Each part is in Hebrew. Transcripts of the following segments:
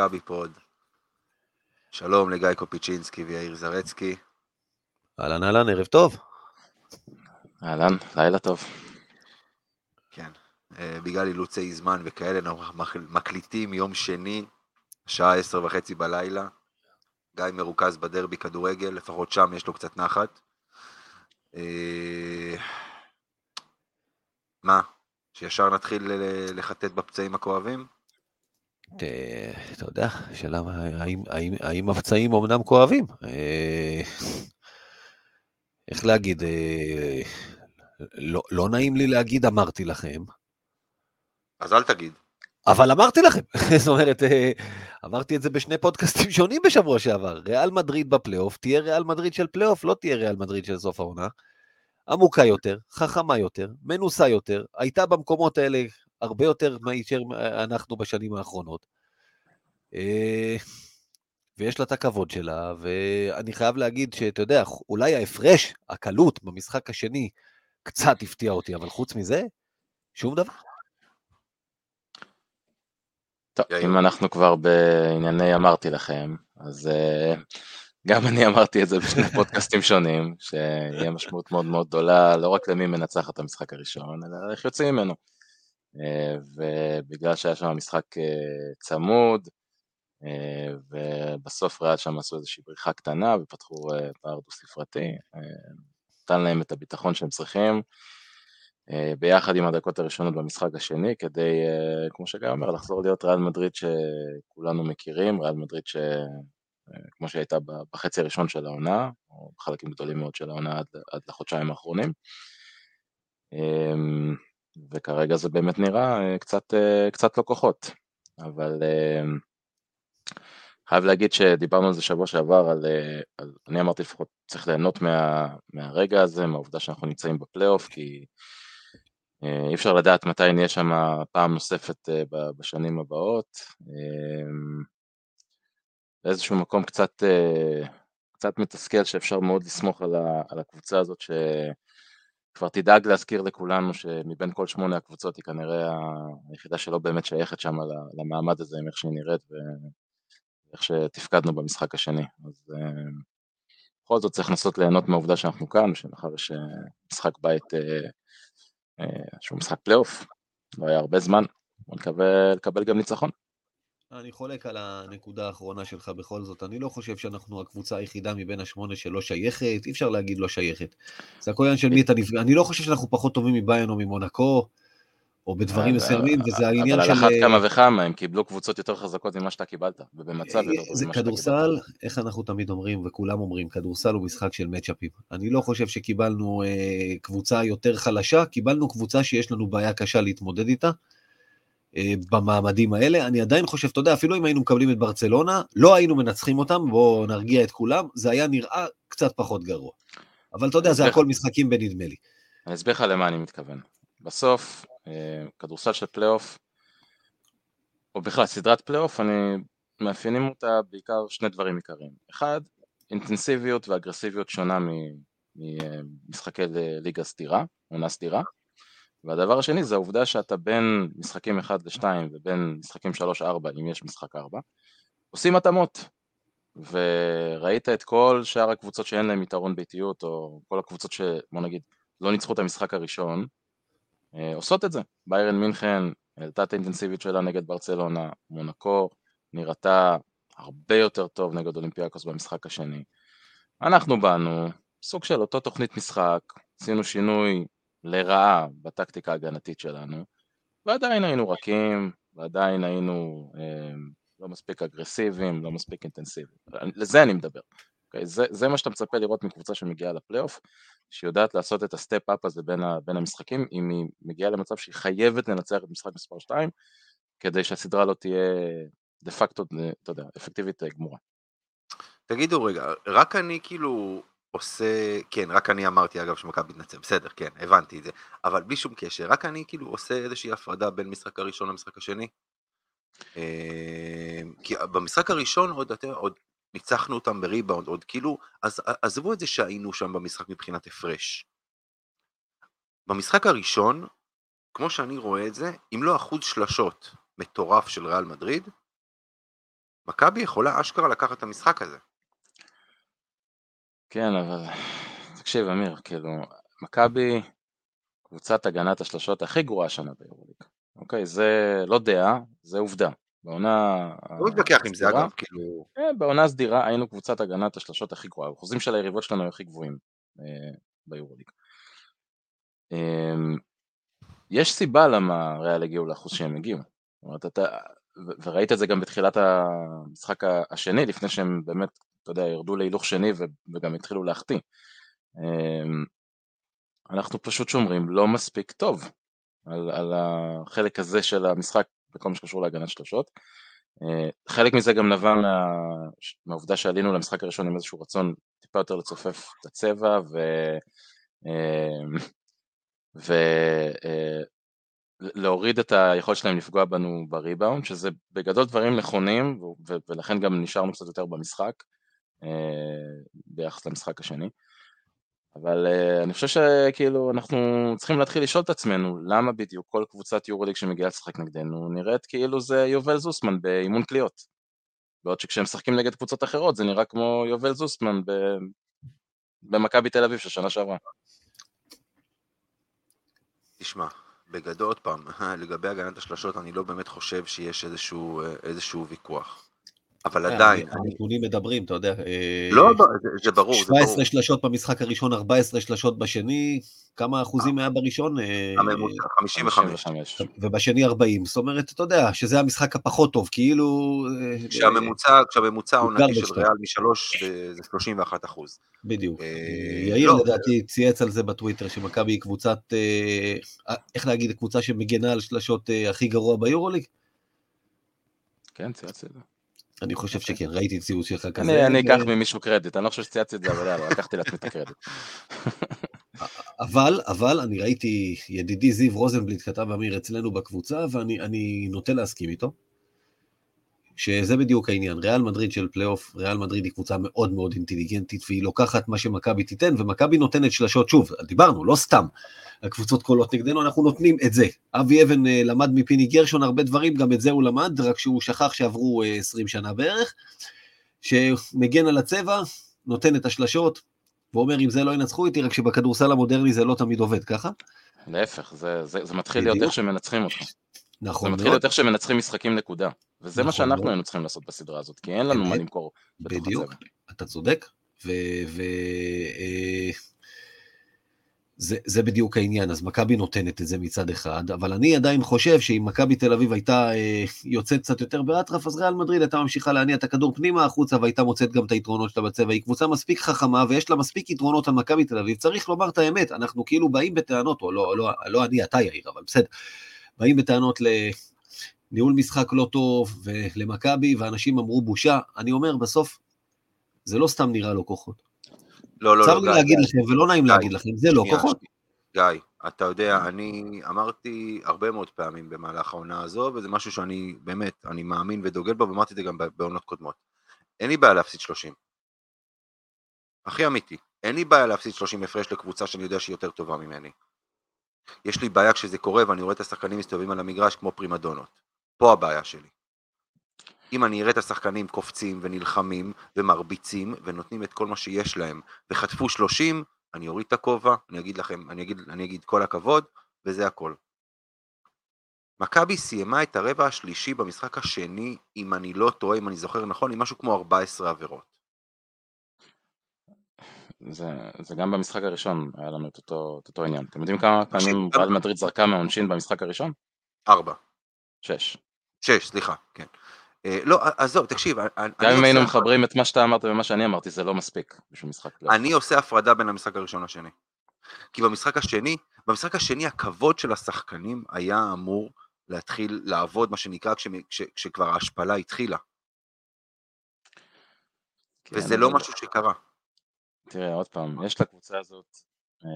מכבי פוד. שלום לגיא קופיצ'ינסקי ויאיר זרצקי. אהלן אהלן, ערב טוב. אהלן, לילה טוב. כן, אה, בגלל אילוצי זמן וכאלה, אנחנו מקליטים יום שני, שעה עשר וחצי בלילה. גיא מרוכז בדרבי כדורגל, לפחות שם יש לו קצת נחת. אה, מה, שישר נתחיל לחטט בפצעים הכואבים? אתה יודע, שאלה האם, הפצעים אמנם כואבים? אה, איך להגיד, אה, לא, לא נעים לי להגיד אמרתי לכם. אז אל תגיד. אבל אמרתי לכם, זאת אומרת, אה, אמרתי את זה בשני פודקאסטים שונים בשבוע שעבר. ריאל מדריד בפלייאוף, תהיה ריאל מדריד של פלייאוף, לא תהיה ריאל מדריד של סוף העונה. עמוקה יותר, חכמה יותר, מנוסה יותר, הייתה במקומות האלה הרבה יותר מאשר אנחנו בשנים האחרונות. אה, ויש לה את הכבוד שלה, ואני חייב להגיד שאתה יודע, אולי ההפרש, הקלות במשחק השני, קצת הפתיע אותי, אבל חוץ מזה, שום דבר. טוב, אם אנחנו כבר בענייני אמרתי לכם, אז uh, גם אני אמרתי את זה בשני פודקאסטים שונים, שיהיה משמעות מאוד מאוד גדולה, לא רק למי מנצח את המשחק הראשון, אלא איך יוצאים ממנו. אה, ובגלל שהיה שם משחק אה, צמוד, אה, ובסוף ריאל שם עשו איזושהי בריחה קטנה ופתחו פער דו-ספרתי, נתן להם את הביטחון שהם צריכים, ביחד עם הדקות הראשונות במשחק השני, כדי, כמו שגיא אומר, לחזור להיות ריאל מדריד שכולנו מכירים, ריאל מדריד ש... כמו שהייתה בחצי הראשון של העונה, או בחלקים גדולים מאוד של העונה עד, עד לחודשיים האחרונים. וכרגע זה באמת נראה אה, קצת, אה, קצת לא כוחות, אבל אמ, חייב להגיד שדיברנו על זה שבוע שעבר, על, אה, על אני אמרתי לפחות צריך ליהנות מה, מהרגע הזה, מהעובדה שאנחנו נמצאים בפלייאוף, כי אי אפשר לדעת מתי נהיה שם פעם נוספת בשנים הבאות. באיזשהו מקום קצת, אה, קצת מתסכל שאפשר מאוד לסמוך על, ה, על הקבוצה הזאת שכבר תדאג להזכיר לכולנו שמבין כל שמונה הקבוצות היא כנראה היחידה שלא באמת שייכת שם למעמד הזה עם איך שהיא נראית ואיך שתפקדנו במשחק השני. אז אה, בכל זאת צריך לנסות ליהנות מהעובדה שאנחנו כאן, שמחר יש אה, משחק בית שהוא משחק פלייאוף, לא היה הרבה זמן, בוא נקווה לקבל גם ניצחון. אני חולק על הנקודה האחרונה שלך בכל זאת. אני לא חושב שאנחנו הקבוצה היחידה מבין השמונה שלא שייכת, אי אפשר להגיד לא שייכת. זה הכל עניין של מי אתה נפגע. אני לא חושב שאנחנו פחות טובים מביין או ממונקו, או בדברים מסוימים, וזה העניין של... אבל על אחת כמה וכמה, הם קיבלו קבוצות יותר חזקות ממה שאתה קיבלת, ובמצב יותר טוב ממה שאתה קיבלת. כדורסל, איך אנחנו תמיד אומרים, וכולם אומרים, כדורסל הוא משחק של מצ'אפים. אני לא חושב שקיבלנו אה, קבוצה יותר חלשה, קיבלנו קבוצה שיש לנו בעיה קשה להתמודד איתה. אה, במעמדים האלה. אני עדיין חושב, אתה יודע, אפילו אם היינו מקבלים את ברצלונה, לא היינו מנצחים אותם, בואו נרגיע את כולם, זה היה נראה קצת פחות גרוע. אבל אתה יודע, זה הכל משחקים בנדמה לי. אני אסביר לך למה אני מתכוון. בסוף, אה, כדורסל של פלייאוף, או בכלל סדרת פלייאוף, אני מאפיינים אותה בעיקר שני דברים עיקריים. אחד, אינטנסיביות ואגרסיביות שונה ממשחקי ליגה סדירה, עונה סדירה. והדבר השני זה העובדה שאתה בין משחקים 1 ל-2 ובין משחקים 3-4, אם יש משחק 4, עושים התאמות. וראית את כל שאר הקבוצות שאין להם יתרון ביתיות, או כל הקבוצות שבוא נגיד לא ניצחו את המשחק הראשון, אה, עושות את זה. ביירן מינכן העלתה את האינטנסיביות שלה נגד ברצלונה, מונקו נראתה הרבה יותר טוב נגד אולימפיאקוס במשחק השני. אנחנו באנו, סוג של אותו תוכנית משחק, עשינו שינוי לרעה בטקטיקה ההגנתית שלנו, ועדיין היינו רכים, ועדיין היינו אה, לא מספיק אגרסיביים, לא מספיק אינטנסיביים. לזה אני מדבר. Okay, אוקיי? זה, זה מה שאתה מצפה לראות מקבוצה שמגיעה לפלייאוף, שיודעת לעשות את ה step-up הזה בין, ה, בין המשחקים, אם היא מגיעה למצב שהיא חייבת לנצח את משחק מספר 2, כדי שהסדרה לא תהיה דה פקטו, אתה יודע, אפקטיבית גמורה. תגידו רגע, רק אני כאילו עושה, כן, רק אני אמרתי אגב שמכבי תנצח, בסדר, כן, הבנתי את זה, אבל בלי שום קשר, רק אני כאילו עושה איזושהי הפרדה בין משחק הראשון למשחק השני. אה, כי במשחק הראשון עוד, עוד ניצחנו אותם בריבאונד, עוד כאילו, אז עזבו את זה שהיינו שם במשחק מבחינת הפרש. במשחק הראשון, כמו שאני רואה את זה, אם לא אחוז שלשות מטורף של ריאל מדריד, מכבי יכולה אשכרה לקחת את המשחק הזה. כן, אבל תקשיב, אמיר, כאילו, מכבי קבוצת הגנת השלשות הכי גרועה השנה ביורוליג. אוקיי, זה לא דעה, זה עובדה. בעונה... לא מתווכח עם זה, אגב, כאילו... כן, בעונה סדירה היינו קבוצת הגנת השלשות הכי גרועה, האחוזים של היריבות שלנו היו הכי גבוהים אה, ביורוליג. אה, יש סיבה למה ריאל הגיעו לאחוז שהם הגיעו. זאת אומרת, אתה... וראית את זה גם בתחילת המשחק השני, לפני שהם באמת, אתה יודע, ירדו להילוך שני וגם התחילו להחטיא. אמ, אנחנו פשוט שומרים לא מספיק טוב על, על החלק הזה של המשחק בכל מה שקשור להגנת שלושות. אה, חלק מזה גם נבע מה, מהעובדה שעלינו למשחק הראשון עם איזשהו רצון טיפה יותר לצופף את הצבע ו... אמ, ו... אה, את היכולת שלהם לפגוע בנו בריבאונד, שזה בגדול דברים נכונים, ולכן גם נשארנו קצת יותר במשחק, ביחס למשחק השני. אבל uh, אני חושב שכאילו אנחנו צריכים להתחיל לשאול את עצמנו למה בדיוק כל קבוצת יורוליג שמגיעה לשחק נגדנו נראית כאילו זה יובל זוסמן באימון קליעות. בעוד שכשהם משחקים נגד קבוצות אחרות זה נראה כמו יובל זוסמן ב... במכבי תל אביב של שנה שעברה. תשמע, בגדול, עוד פעם, לגבי הגנת השלשות, אני לא באמת חושב שיש איזשהו, אה, איזשהו ויכוח. אבל אה, עדיין... הנתונים מדברים, אתה יודע. אה, לא, זה ברור, זה ברור. 17 שלשות במשחק הראשון, 14 שלשות בשני, כמה אחוזים היה בראשון? הממוצע, 55. ובשני 40, זאת אומרת, אתה יודע, שזה המשחק הפחות טוב, כאילו... כשהממוצע העונתי של ריאל משלוש זה 31 אחוז. בדיוק. יאיר לא, לדעתי צייץ על זה בטוויטר, שמכבי היא קבוצת, איך להגיד, קבוצה שמגנה על שלשות הכי גרוע ביורוליג? כן, צייצתי את זה. אני חושב שכן, ראיתי ציוץ שלך כזה. אני אקח ממישהו קרדיט, אני לא חושב שצייצתי את זה, אבל יאללה, לקחתי לעצמי את הקרדיט. אבל, אבל אני ראיתי, ידידי זיו רוזנבליט כתב אמיר אצלנו בקבוצה, ואני נוטה להסכים איתו. שזה בדיוק העניין, ריאל מדריד של פלייאוף, ריאל מדריד היא קבוצה מאוד מאוד אינטליגנטית, והיא לוקחת מה שמכבי תיתן, ומכבי נותנת שלשות, שוב, דיברנו, לא סתם, הקבוצות קולעות נגדנו, אנחנו נותנים את זה. אבי אבן uh, למד מפיני גרשון הרבה דברים, גם את זה הוא למד, רק שהוא שכח שעברו uh, אה, 20 שנה בערך, שמגן על הצבע, נותן את השלשות, ואומר אם זה לא ינצחו איתי, רק שבכדורסל המודרני זה לא תמיד עובד ככה. להפך, זה, זה, זה מתחיל להיות איך שמנצחים אותך. נכון זה מתחיל להיות איך שמנצחים משחקים נקודה. וזה נכון מה שאנחנו היינו צריכים לעשות בסדרה הזאת, כי אין לנו מה למכור בתוך הצבע. בדיוק, אתה צודק, ו... ו אה, זה, זה בדיוק העניין, אז מכבי נותנת את זה מצד אחד, אבל אני עדיין חושב שאם מכבי תל אביב הייתה אה, יוצאת קצת יותר באטרף, אז ריאל מדריד הייתה ממשיכה להניע את הכדור פנימה החוצה, והייתה מוצאת גם את היתרונות שלה בצבע. היא קבוצה מספיק חכמה, ויש לה מספיק יתרונות על מכבי תל אביב. צריך לומר את האמת, אנחנו כאילו באים בטענות, או לא, לא, לא אני, אתה יאיר, אבל בסדר, באים בטענות לניהול משחק לא טוב, ולמכבי, ואנשים אמרו בושה. אני אומר, בסוף, זה לא סתם נראה לו כוחות. לא, לא, לא. צר לי להגיד לכם, ולא נעים להגיד לכם, זה לא כוחות. גיא, אתה יודע, אני אמרתי הרבה מאוד פעמים במהלך העונה הזו, וזה משהו שאני באמת, אני מאמין ודוגל בו, ואמרתי את זה גם בעונות קודמות. אין לי בעיה להפסיד 30. הכי אמיתי. אין לי בעיה להפסיד 30 הפרש לקבוצה שאני יודע שהיא יותר טובה ממני. יש לי בעיה כשזה קורה ואני רואה את השחקנים מסתובבים על המגרש כמו פרימדונות. פה הבעיה שלי. אם אני אראה את השחקנים קופצים ונלחמים ומרביצים ונותנים את כל מה שיש להם וחטפו 30, אני אוריד את הכובע, אני אגיד לכם, אני אגיד, אני אגיד כל הכבוד, וזה הכל. מכבי סיימה את הרבע השלישי במשחק השני, אם אני לא טועה, אם אני זוכר נכון, עם משהו כמו 14 עבירות. זה, זה גם במשחק הראשון היה לנו את אותו, את אותו עניין. אתם יודעים כמה פעמים ריאל מדריד זרקה מהעונשין במשחק הראשון? ארבע. שש. שש, סליחה, כן. אה, לא, עזוב, תקשיב, אני גם אם היינו מחברים את מה שאתה אמרת ומה שאני אמרתי, זה לא מספיק בשביל משחק. אני עושה הפרדה בין המשחק הראשון לשני. כי במשחק השני, במשחק השני הכבוד של השחקנים היה אמור להתחיל לעבוד, מה שנקרא, כש, כש, כשכבר ההשפלה התחילה. כן, וזה לא משהו שקרה. תראה, עוד פעם, יש לקבוצה הזאת אה,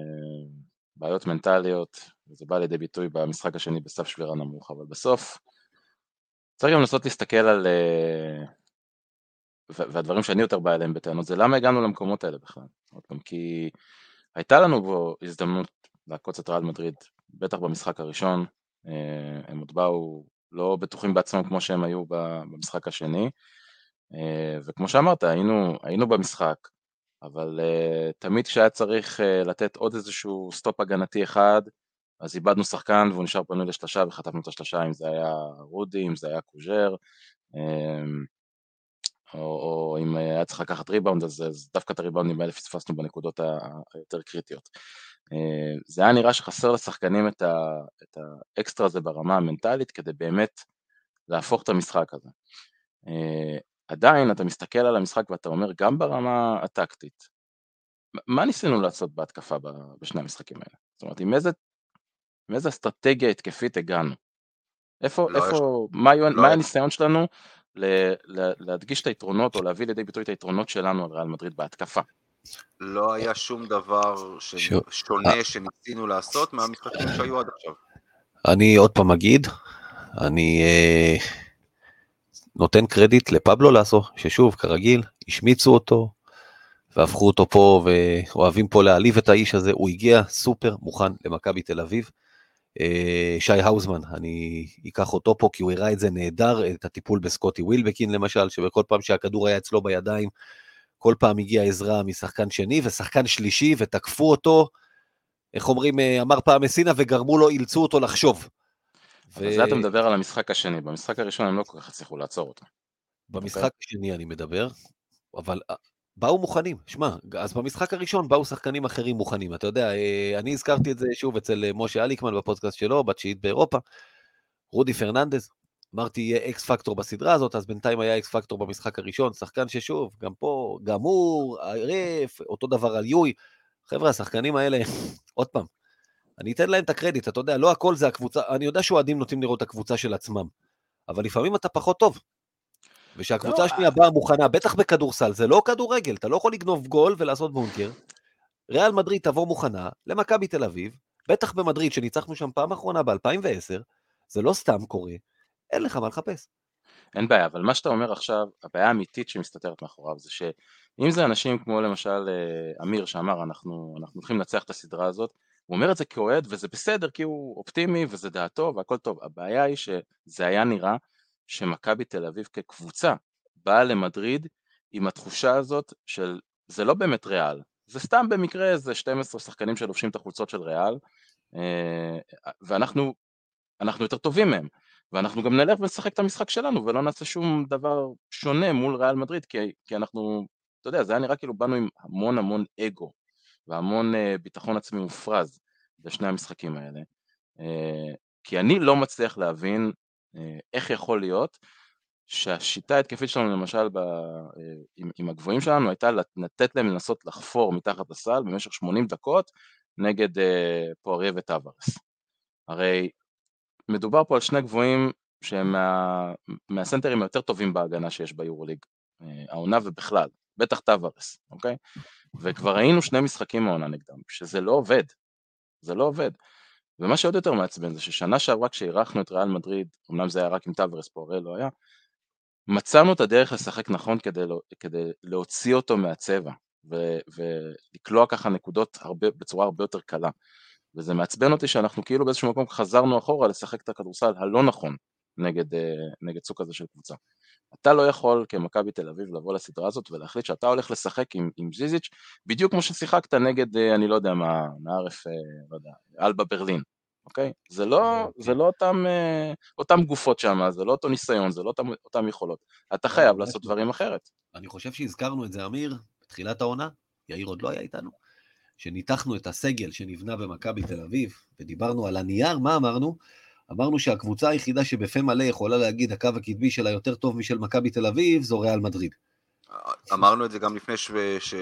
בעיות מנטליות, וזה בא לידי ביטוי במשחק השני בסף שבירה נמוך, אבל בסוף צריך גם לנסות להסתכל על... אה, והדברים שאני יותר בא אליהם בטענות זה למה הגענו למקומות האלה בכלל. עוד פעם, כי הייתה לנו בו הזדמנות לעקוץ את ריאל מדריד, בטח במשחק הראשון, אה, הם עוד באו לא בטוחים בעצמם כמו שהם היו במשחק השני, וכמו שאמרת, היינו, היינו במשחק, אבל uh, תמיד כשהיה צריך uh, לתת עוד איזשהו stop הגנתי אחד, אז איבדנו שחקן והוא נשאר פנוי לשלושה וחטפנו את השלושה, אם זה היה רודי, אם זה היה קוז'ר, um, או, או אם היה צריך לקחת ריבאונד, אז, אז דווקא את הריבאונדים האלה פספסנו בנקודות היותר קריטיות. Uh, זה היה נראה שחסר לשחקנים את, ה, את האקסטרה הזה ברמה המנטלית כדי באמת להפוך את המשחק הזה. עדיין אתה מסתכל על המשחק ואתה אומר גם ברמה הטקטית, מה ניסינו לעשות בהתקפה בשני המשחקים האלה? זאת אומרת, עם איזה, עם איזה אסטרטגיה התקפית הגענו? איפה, לא איפה, מה, היו, לא מה היה- הניסיון שלנו ל, ל, להדגיש את היתרונות או להביא לידי ביטוי את היתרונות שלנו על ריאל מדריד בהתקפה? לא היה שום דבר ש... שו- שונה שניסינו לעשות מהמשחקים שהיו עד עכשיו. אני עוד פעם אגיד, אני אה, נותן קרדיט לפבלו לאסו, ששוב, כרגיל, השמיצו אותו, והפכו אותו פה, ואוהבים פה להעליב את האיש הזה, הוא הגיע סופר מוכן למכבי תל אביב. אה, שי האוזמן, אני אקח אותו פה, כי הוא הראה את זה נהדר, את הטיפול בסקוטי ווילבקין למשל, שבכל פעם שהכדור היה אצלו בידיים, כל פעם הגיעה עזרה משחקן שני ושחקן שלישי, ותקפו אותו, איך אומרים, אה, אמר פעם מסינה, וגרמו לו, אילצו אותו לחשוב. אבל זה אתה מדבר על המשחק השני, במשחק הראשון הם לא כל כך הצליחו לעצור אותו. במשחק השני אני מדבר, אבל אה, באו מוכנים, שמע, אז במשחק הראשון באו שחקנים אחרים מוכנים, אתה יודע, אה, אני הזכרתי את זה שוב אצל אה, משה אליקמן בפודקאסט שלו, בתשיעית באירופה, רודי פרננדז, אמרתי יהיה X factor בסדרה הזאת, אז בינתיים היה X factor במשחק הראשון, שחקן ששוב, גם פה, גמור, עייף, אותו דבר על יואי, חבר'ה, השחקנים האלה, עוד פעם, אני אתן להם את הקרדיט, אתה יודע, לא הכל זה הקבוצה, אני יודע שאוהדים נוטים לראות את הקבוצה של עצמם, אבל לפעמים אתה פחות טוב. ושהקבוצה לא, השנייה באה מוכנה, בטח בכדורסל, זה לא כדורגל, אתה לא יכול לגנוב גול ולעשות בונקר. ריאל מדריד תבוא מוכנה למכבי תל אביב, בטח במדריד, שניצחנו שם פעם אחרונה ב-2010, זה לא סתם קורה, אין לך מה לחפש. אין בעיה, אבל מה שאתה אומר עכשיו, הבעיה האמיתית שמסתתרת מאחוריו זה שאם זה אנשים כמו למשל אה, אמיר שאמר אנחנו, אנחנו הולכים לנצח את הסדרה הזאת, הוא אומר את זה כאוהד וזה בסדר כי הוא אופטימי וזה דעתו והכל טוב, הבעיה היא שזה היה נראה שמכבי תל אביב כקבוצה באה למדריד עם התחושה הזאת של זה לא באמת ריאל, זה סתם במקרה איזה 12 שחקנים שלובשים את החולצות של ריאל אה, ואנחנו אנחנו יותר טובים מהם. ואנחנו גם נלך ונשחק את המשחק שלנו ולא נעשה שום דבר שונה מול ריאל מדריד כי, כי אנחנו, אתה יודע, זה היה נראה כאילו באנו עם המון המון אגו והמון uh, ביטחון עצמי מופרז בשני המשחקים האלה uh, כי אני לא מצליח להבין uh, איך יכול להיות שהשיטה ההתקפית שלנו למשל ב, עם, עם הגבוהים שלנו הייתה לתת להם לנסות לחפור מתחת לסל במשך 80 דקות נגד uh, פואריה וטווארס הרי מדובר פה על שני גבוהים שהם מה, מהסנטרים היותר טובים בהגנה שיש ביורוליג, אה, העונה ובכלל, בטח טווארס, אוקיי? וכבר ראינו שני משחקים מהעונה נגדם, שזה לא עובד, זה לא עובד. ומה שעוד יותר מעצבן זה ששנה שעברה כשאירחנו את ריאל מדריד, אמנם זה היה רק עם טווארס פה, הרי לא היה, מצאנו את הדרך לשחק נכון כדי, לא, כדי להוציא אותו מהצבע ו, ולקלוע ככה נקודות הרבה, בצורה הרבה יותר קלה. וזה מעצבן אותי שאנחנו כאילו באיזשהו מקום חזרנו אחורה לשחק את הכדורסל הלא נכון נגד, נגד סוג כזה של קבוצה. אתה לא יכול כמכבי תל אביב לבוא לסדרה הזאת ולהחליט שאתה הולך לשחק עם, עם זיזיץ' בדיוק כמו ששיחקת נגד, אני לא יודע מה, מערף, לא יודע, אלבה ברלין, אוקיי? זה לא, זה לא אותם, אותם גופות שם, זה לא אותו ניסיון, זה לא אותם, אותם יכולות. אתה חייב לעשות דברים אחרת. אני חושב שהזכרנו את זה, אמיר, בתחילת העונה, יאיר עוד לא היה איתנו. שניתחנו את הסגל שנבנה במכבי תל אביב, ודיברנו על הנייר, מה אמרנו? אמרנו שהקבוצה היחידה שבפה מלא יכולה להגיד הקו הקדמי שלה יותר טוב משל מכבי תל אביב, זו ריאל מדריד. אמרנו את זה גם לפני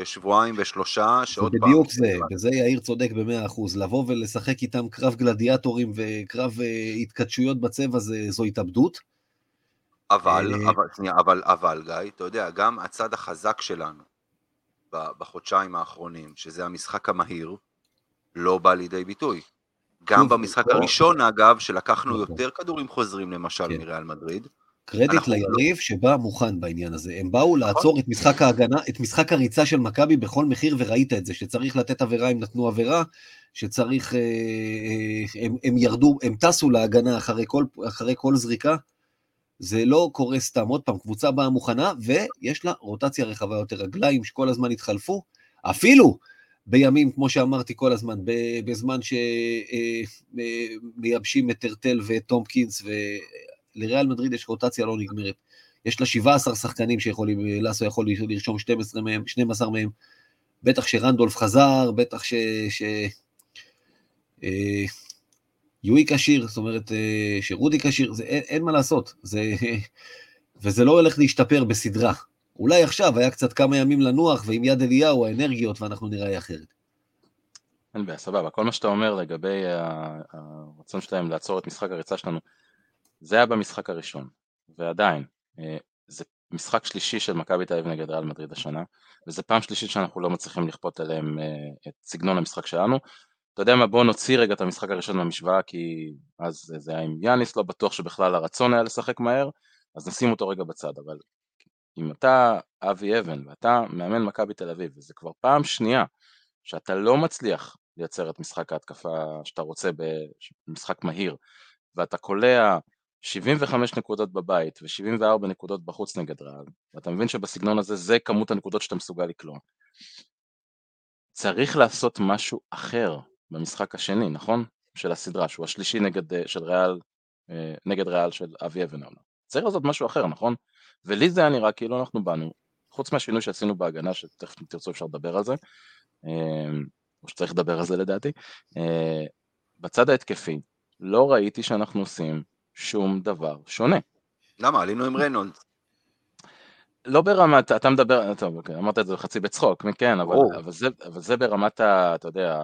שבועיים ושלושה, שעוד פעם... בדיוק זה, בזה יאיר צודק במאה אחוז. לבוא ולשחק איתם קרב גלדיאטורים וקרב אה, התכתשויות בצבע זה, זו התאבדות. אבל, אה, אבל, שנייה, אבל, אבל, גיא, אתה יודע, גם הצד החזק שלנו בחודשיים האחרונים, שזה המשחק המהיר, לא בא לידי ביטוי. גם במשחק פה- הראשון, אגב, שלקחנו נכון. יותר כדורים חוזרים למשל כן. מריאל מדריד, קרדיט אנחנו- ליריב שבא מוכן בעניין הזה. הם באו לעצור את משחק ההגנה, את משחק הריצה של מכבי בכל מחיר, וראית את זה, שצריך לתת עבירה, הם נתנו עבירה, שצריך... אה, אה, הם, הם ירדו, הם טסו להגנה אחרי כל, אחרי כל זריקה. זה לא קורה סתם. עוד פעם, קבוצה באה מוכנה, ויש לה רוטציה רחבה יותר, רגליים שכל הזמן התחלפו, אפילו בימים, כמו שאמרתי כל הזמן, בזמן שמייבשים את טרטל ואת טומקינס, ולריאל מדריד יש רוטציה לא נגמרת. יש לה 17 שחקנים שיכולים, לסו יכול לרשום 12 מהם, 12 מהם. בטח שרנדולף חזר, בטח ש... ש... אה, יואי כשיר, זאת אומרת אה, שרודי כשיר, אין, אין מה לעשות, זה, וזה לא הולך להשתפר בסדרה. אולי עכשיו היה קצת כמה ימים לנוח, ועם יד אליהו האנרגיות, ואנחנו נראה אחרת. אין בעיה, סבבה. כל מה שאתה אומר לגבי ה- הרצון שלהם לעצור את משחק הריצה שלנו, זה היה במשחק הראשון, ועדיין, אה, זה משחק שלישי של מכבי תל אביב נגד ריאל מדריד השנה, וזה פעם שלישית שאנחנו לא מצליחים לכפות עליהם אה, את סגנון המשחק שלנו. אתה יודע מה, בוא נוציא רגע את המשחק הראשון מהמשוואה, כי אז זה היה עם יאניס, לא בטוח שבכלל הרצון היה לשחק מהר, אז נשים אותו רגע בצד, אבל אם אתה אבי אבן ואתה מאמן מכבי תל אביב, וזה כבר פעם שנייה שאתה לא מצליח לייצר את משחק ההתקפה שאתה רוצה במשחק מהיר, ואתה קולע 75 נקודות בבית ו-74 נקודות בחוץ נגד ריאל, ואתה מבין שבסגנון הזה זה כמות הנקודות שאתה מסוגל לקלוע. צריך לעשות משהו אחר במשחק השני, נכון? של הסדרה, שהוא השלישי נגד, אה, של ריאל, אה, נגד ריאל של אבי אבן העונה. צריך לעשות משהו אחר, נכון? ולי זה היה נראה כאילו אנחנו באנו, חוץ מהשינוי שעשינו בהגנה, שתכף אם תרצו אפשר לדבר על זה, אה, או שצריך לדבר על זה לדעתי, אה, בצד ההתקפי, לא ראיתי שאנחנו עושים שום דבר שונה. למה? עלינו עם רנולדס. לא ברמת, אתה מדבר, טוב, אוקיי, אמרת את זה חצי בצחוק, כן, אבל. אבל, זה, אבל זה ברמת ה... אתה יודע...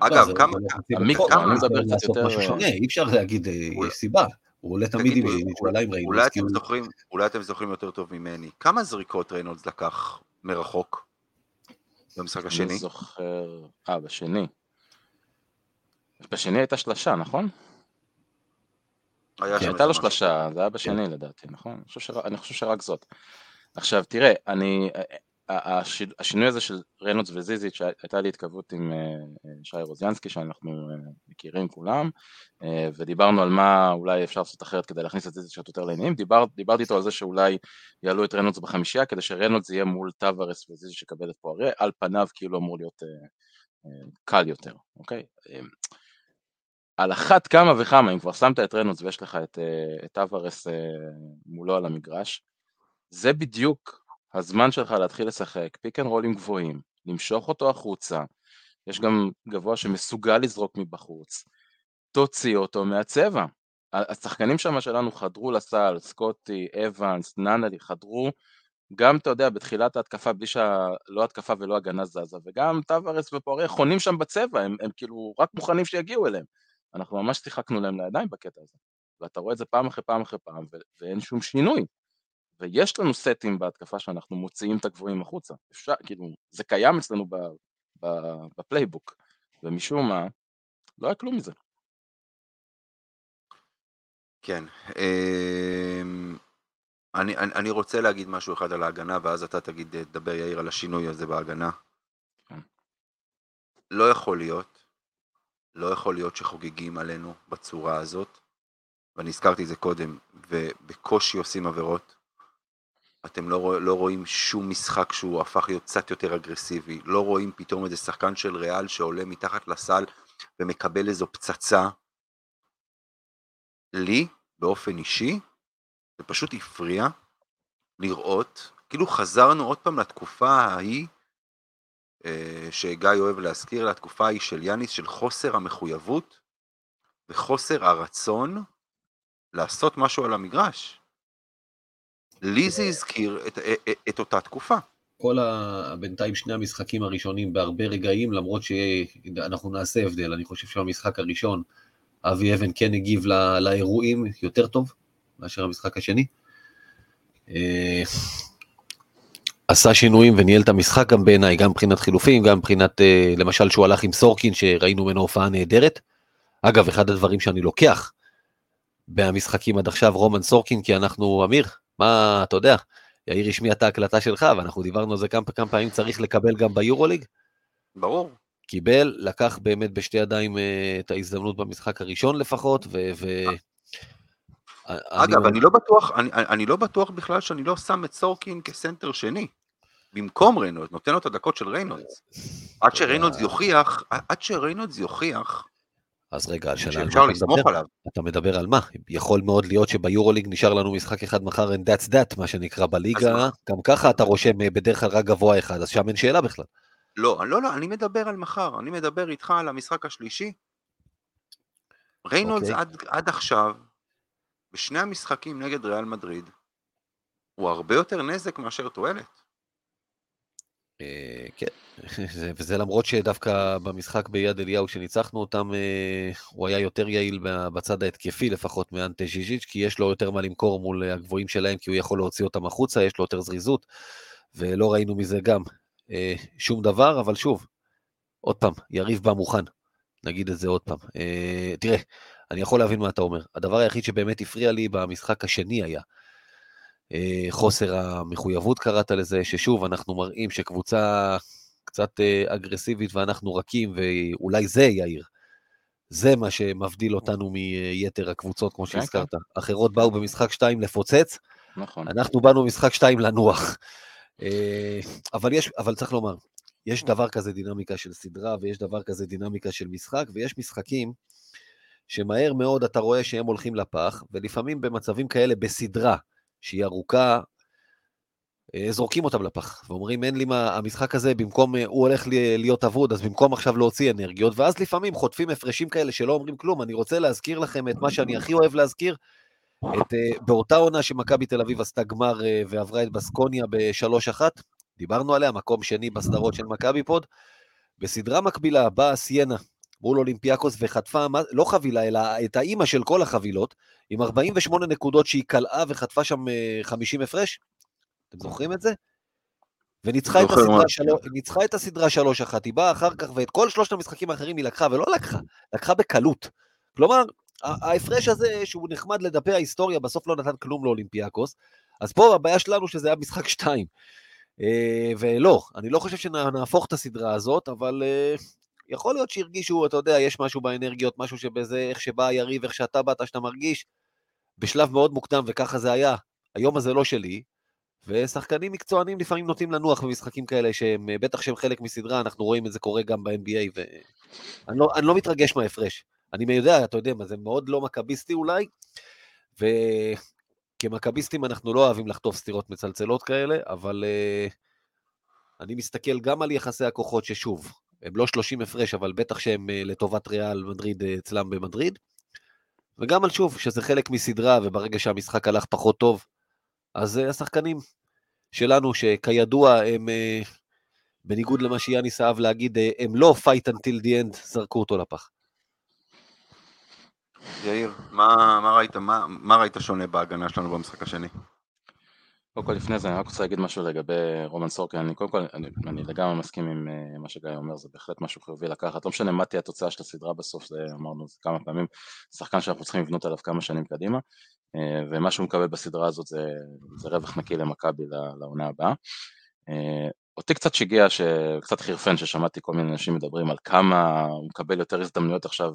אגב, לא, כמה- חצי המיקרו, אני מדבר קצת יותר, אי אפשר להגיד, אה, יש סיבה. הוא עולה תמיד עם ירושלים ראינו. אולי אתם זוכרים, יותר טוב ממני, כמה זריקות ריינולדס לקח מרחוק במשחק השני? אני זוכר... אה, בשני. בשני הייתה שלשה, נכון? היה שם הייתה לו. שלשה, זה היה בשני לדעתי, נכון? אני חושב, שרק, אני חושב שרק זאת. עכשיו, תראה, אני... השינוי הזה של ריינולדס וזיזיץ', הייתה לי התכתבות עם אה, אה, שי רוזיאנסקי, שאנחנו אה, מכירים כולם, ודיברנו על מה אולי אפשר לעשות אחרת כדי להכניס את זיזיץ' יותר לעניינים. דיבר, דיברתי איתו על זה שאולי יעלו את ריינולדס בחמישייה, כדי שריינולדס יהיה מול טווארס וזיזיץ' יקבל את פואריה, על פניו כאילו אמור להיות קל יותר, אוקיי? על אחת כמה וכמה, אם כבר שמת את רנולדס ויש לך את, אה, מולו על המגרש, זה בדיוק הזמן שלך להתחיל לשחק פיק אנד רולים גבוהים, למשוך אותו החוצה, יש גם גבוה שמסוגל לזרוק מבחוץ, תוציא אותו מהצבע. השחקנים שם שלנו חדרו לסל, סקוטי, אבנס, ננלי, חדרו גם, אתה יודע, בתחילת ההתקפה, בלי שלא התקפה ולא הגנה זזה, וגם טווארס ופואריה חונים שם בצבע, הם, הם כאילו רק מוכנים שיגיעו אליהם. אנחנו ממש שיחקנו להם לידיים בקטע הזה. ואתה רואה את זה פעם אחרי פעם אחרי פעם, ו- ואין שום שינוי. ויש לנו סטים בהתקפה שאנחנו מוציאים את הגבוהים החוצה. אפשר, כאילו, זה קיים אצלנו ב- ב- ב playbook, ומשום מה, לא היה כלום מזה. כן. אמ, אני, אני, אני רוצה להגיד משהו אחד על ההגנה, ואז אתה תגיד, תדבר יאיר על השינוי הזה בהגנה. כן. לא יכול להיות, לא יכול להיות שחוגגים עלינו בצורה הזאת, ואני הזכרתי את זה קודם, ובקושי עושים עבירות. אתם לא, לא רואים שום משחק שהוא הפך להיות קצת יותר אגרסיבי, לא רואים פתאום איזה שחקן של ריאל שעולה מתחת לסל ומקבל איזו פצצה. לי, באופן אישי, זה פשוט הפריע לראות, כאילו חזרנו עוד פעם לתקופה ההיא, אה, שגיא אוהב להזכיר, לתקופה ההיא של יאניס, של חוסר המחויבות וחוסר הרצון לעשות משהו על המגרש. לי זה הזכיר את, את, את אותה תקופה. כל ה... בינתיים שני המשחקים הראשונים בהרבה רגעים, למרות שאנחנו נעשה הבדל. אני חושב שהמשחק הראשון, אבי אבן כן הגיב לא... לאירועים יותר טוב מאשר המשחק השני. אה, עשה שינויים וניהל את המשחק גם בעיניי, גם מבחינת חילופים, גם מבחינת, אה, למשל שהוא הלך עם סורקין, שראינו ממנו הופעה נהדרת. אגב, אחד הדברים שאני לוקח מהמשחקים עד עכשיו, רומן סורקין, כי אנחנו, אמיר, מה, אתה יודע, יאיר השמיע את ההקלטה שלך, ואנחנו דיברנו על זה כמה, כמה פעמים, צריך לקבל גם ביורוליג. ברור. קיבל, לקח באמת בשתי ידיים אה, את ההזדמנות במשחק הראשון לפחות, ו... ו... אגב, אני, אני לא בטוח, אני, אני לא בטוח בכלל שאני לא שם את סורקין כסנטר שני. במקום ריינולדס, נותן לו את הדקות של ריינולדס. עד שריינולדס יוכיח, עד שריינולדס יוכיח אז רגע, על שנה, שאפשר לסמוך עליו. אתה מדבר על מה? יכול מאוד להיות שביורוליג נשאר לנו משחק אחד מחר, and that's that, מה שנקרא בליגה, גם ככה אתה רושם אה, בדרך כלל רק גבוה אחד, אז שם אין שאלה בכלל. לא, לא, לא, אני מדבר על מחר, אני מדבר איתך על המשחק השלישי. ריינולדס okay. אוקיי. עד, עד עכשיו, בשני המשחקים נגד ריאל מדריד, הוא הרבה יותר נזק מאשר תועלת. אה, כן, וזה למרות שדווקא במשחק ביד אליהו שניצחנו אותם, אה, הוא היה יותר יעיל בצד ההתקפי לפחות מאנטה ז'יז'יץ', כי יש לו יותר מה למכור מול הגבוהים שלהם, כי הוא יכול להוציא אותם החוצה, יש לו יותר זריזות, ולא ראינו מזה גם אה, שום דבר, אבל שוב, עוד פעם, יריב בא מוכן, נגיד את זה עוד פעם. תראה, אני יכול להבין מה אתה אומר. הדבר היחיד שבאמת הפריע לי במשחק השני היה, חוסר המחויבות קראת לזה, ששוב, אנחנו מראים שקבוצה קצת אה, אגרסיבית ואנחנו רכים, ואולי זה יאיר. זה מה שמבדיל אותנו מיתר הקבוצות, כמו שהזכרת. אחרות באו במשחק 2 לפוצץ, נכון. אנחנו באנו במשחק 2 לנוח. אה, אבל, יש, אבל צריך לומר, יש דבר כזה דינמיקה של סדרה, ויש דבר כזה דינמיקה של משחק, ויש משחקים שמהר מאוד אתה רואה שהם הולכים לפח, ולפעמים במצבים כאלה בסדרה, שהיא ארוכה, אה, זורקים אותם לפח, ואומרים, אין לי מה, המשחק הזה, במקום, אה, הוא הולך להיות אבוד, אז במקום עכשיו להוציא אנרגיות, ואז לפעמים חוטפים הפרשים כאלה שלא אומרים כלום. אני רוצה להזכיר לכם את מה שאני הכי אוהב להזכיר, את, אה, באותה עונה שמכבי תל אביב עשתה גמר ועברה את בסקוניה ב-3-1, דיברנו עליה, מקום שני בסדרות של מכבי פוד, בסדרה מקבילה באה סיינה מול אולימפיאקוס וחטפה, לא חבילה, אלא את האימא של כל החבילות, עם 48 נקודות שהיא קלעה וחטפה שם 50 אה, הפרש. אתם זוכרים את זה? וניצחה את, הסדרה שלו, ניצחה את הסדרה 3-1, היא באה אחר כך, ואת כל שלושת המשחקים האחרים היא לקחה, ולא לקחה, לקחה בקלות. כלומר, ההפרש הזה, שהוא נחמד לדפי ההיסטוריה, בסוף לא נתן כלום לאולימפיאקוס. אז פה הבעיה שלנו שזה היה משחק 2. אה, ולא, אני לא חושב שנהפוך את הסדרה הזאת, אבל אה, יכול להיות שהרגישו, אתה יודע, יש משהו באנרגיות, משהו שבזה, איך שבא היריב, איך שאתה באת, שאתה מרגיש, בשלב מאוד מוקדם, וככה זה היה. היום הזה לא שלי, ושחקנים מקצוענים לפעמים נוטים לנוח במשחקים כאלה, שהם, בטח שהם חלק מסדרה, אנחנו רואים את זה קורה גם ב-NBA, ואני לא, לא מתרגש מההפרש. אני יודע, אתה יודע מה, זה מאוד לא מכביסטי אולי, וכמכביסטים אנחנו לא אוהבים לחטוף סטירות מצלצלות כאלה, אבל uh, אני מסתכל גם על יחסי הכוחות, ששוב, הם לא 30 הפרש, אבל בטח שהם אה, לטובת ריאל מדריד אה, אצלם במדריד. וגם על שוב, שזה חלק מסדרה, וברגע שהמשחק הלך פחות טוב, אז אה, השחקנים שלנו, שכידוע הם, בניגוד למה שיאניס אהב להגיד, הם לא fight until the end, זרקו אותו לפח. יאיר, מה, מה, ראית, מה, מה ראית שונה בהגנה שלנו במשחק השני? קודם כל לפני זה אני רק רוצה להגיד משהו לגבי רומן סורקין, אני קודם כל, אני, אני לגמרי מסכים עם uh, מה שגיא אומר, זה בהחלט משהו חיובי לקחת, לא משנה מה תהיה התוצאה של הסדרה בסוף, זה אמרנו זה כמה פעמים, שחקן שאנחנו צריכים לבנות עליו כמה שנים קדימה, uh, ומה שהוא מקבל בסדרה הזאת זה, זה רווח נקי למכבי לעונה הבאה. Uh, אותי קצת שיגע, קצת חירפן ששמעתי כל מיני אנשים מדברים על כמה הוא מקבל יותר הזדמנויות עכשיו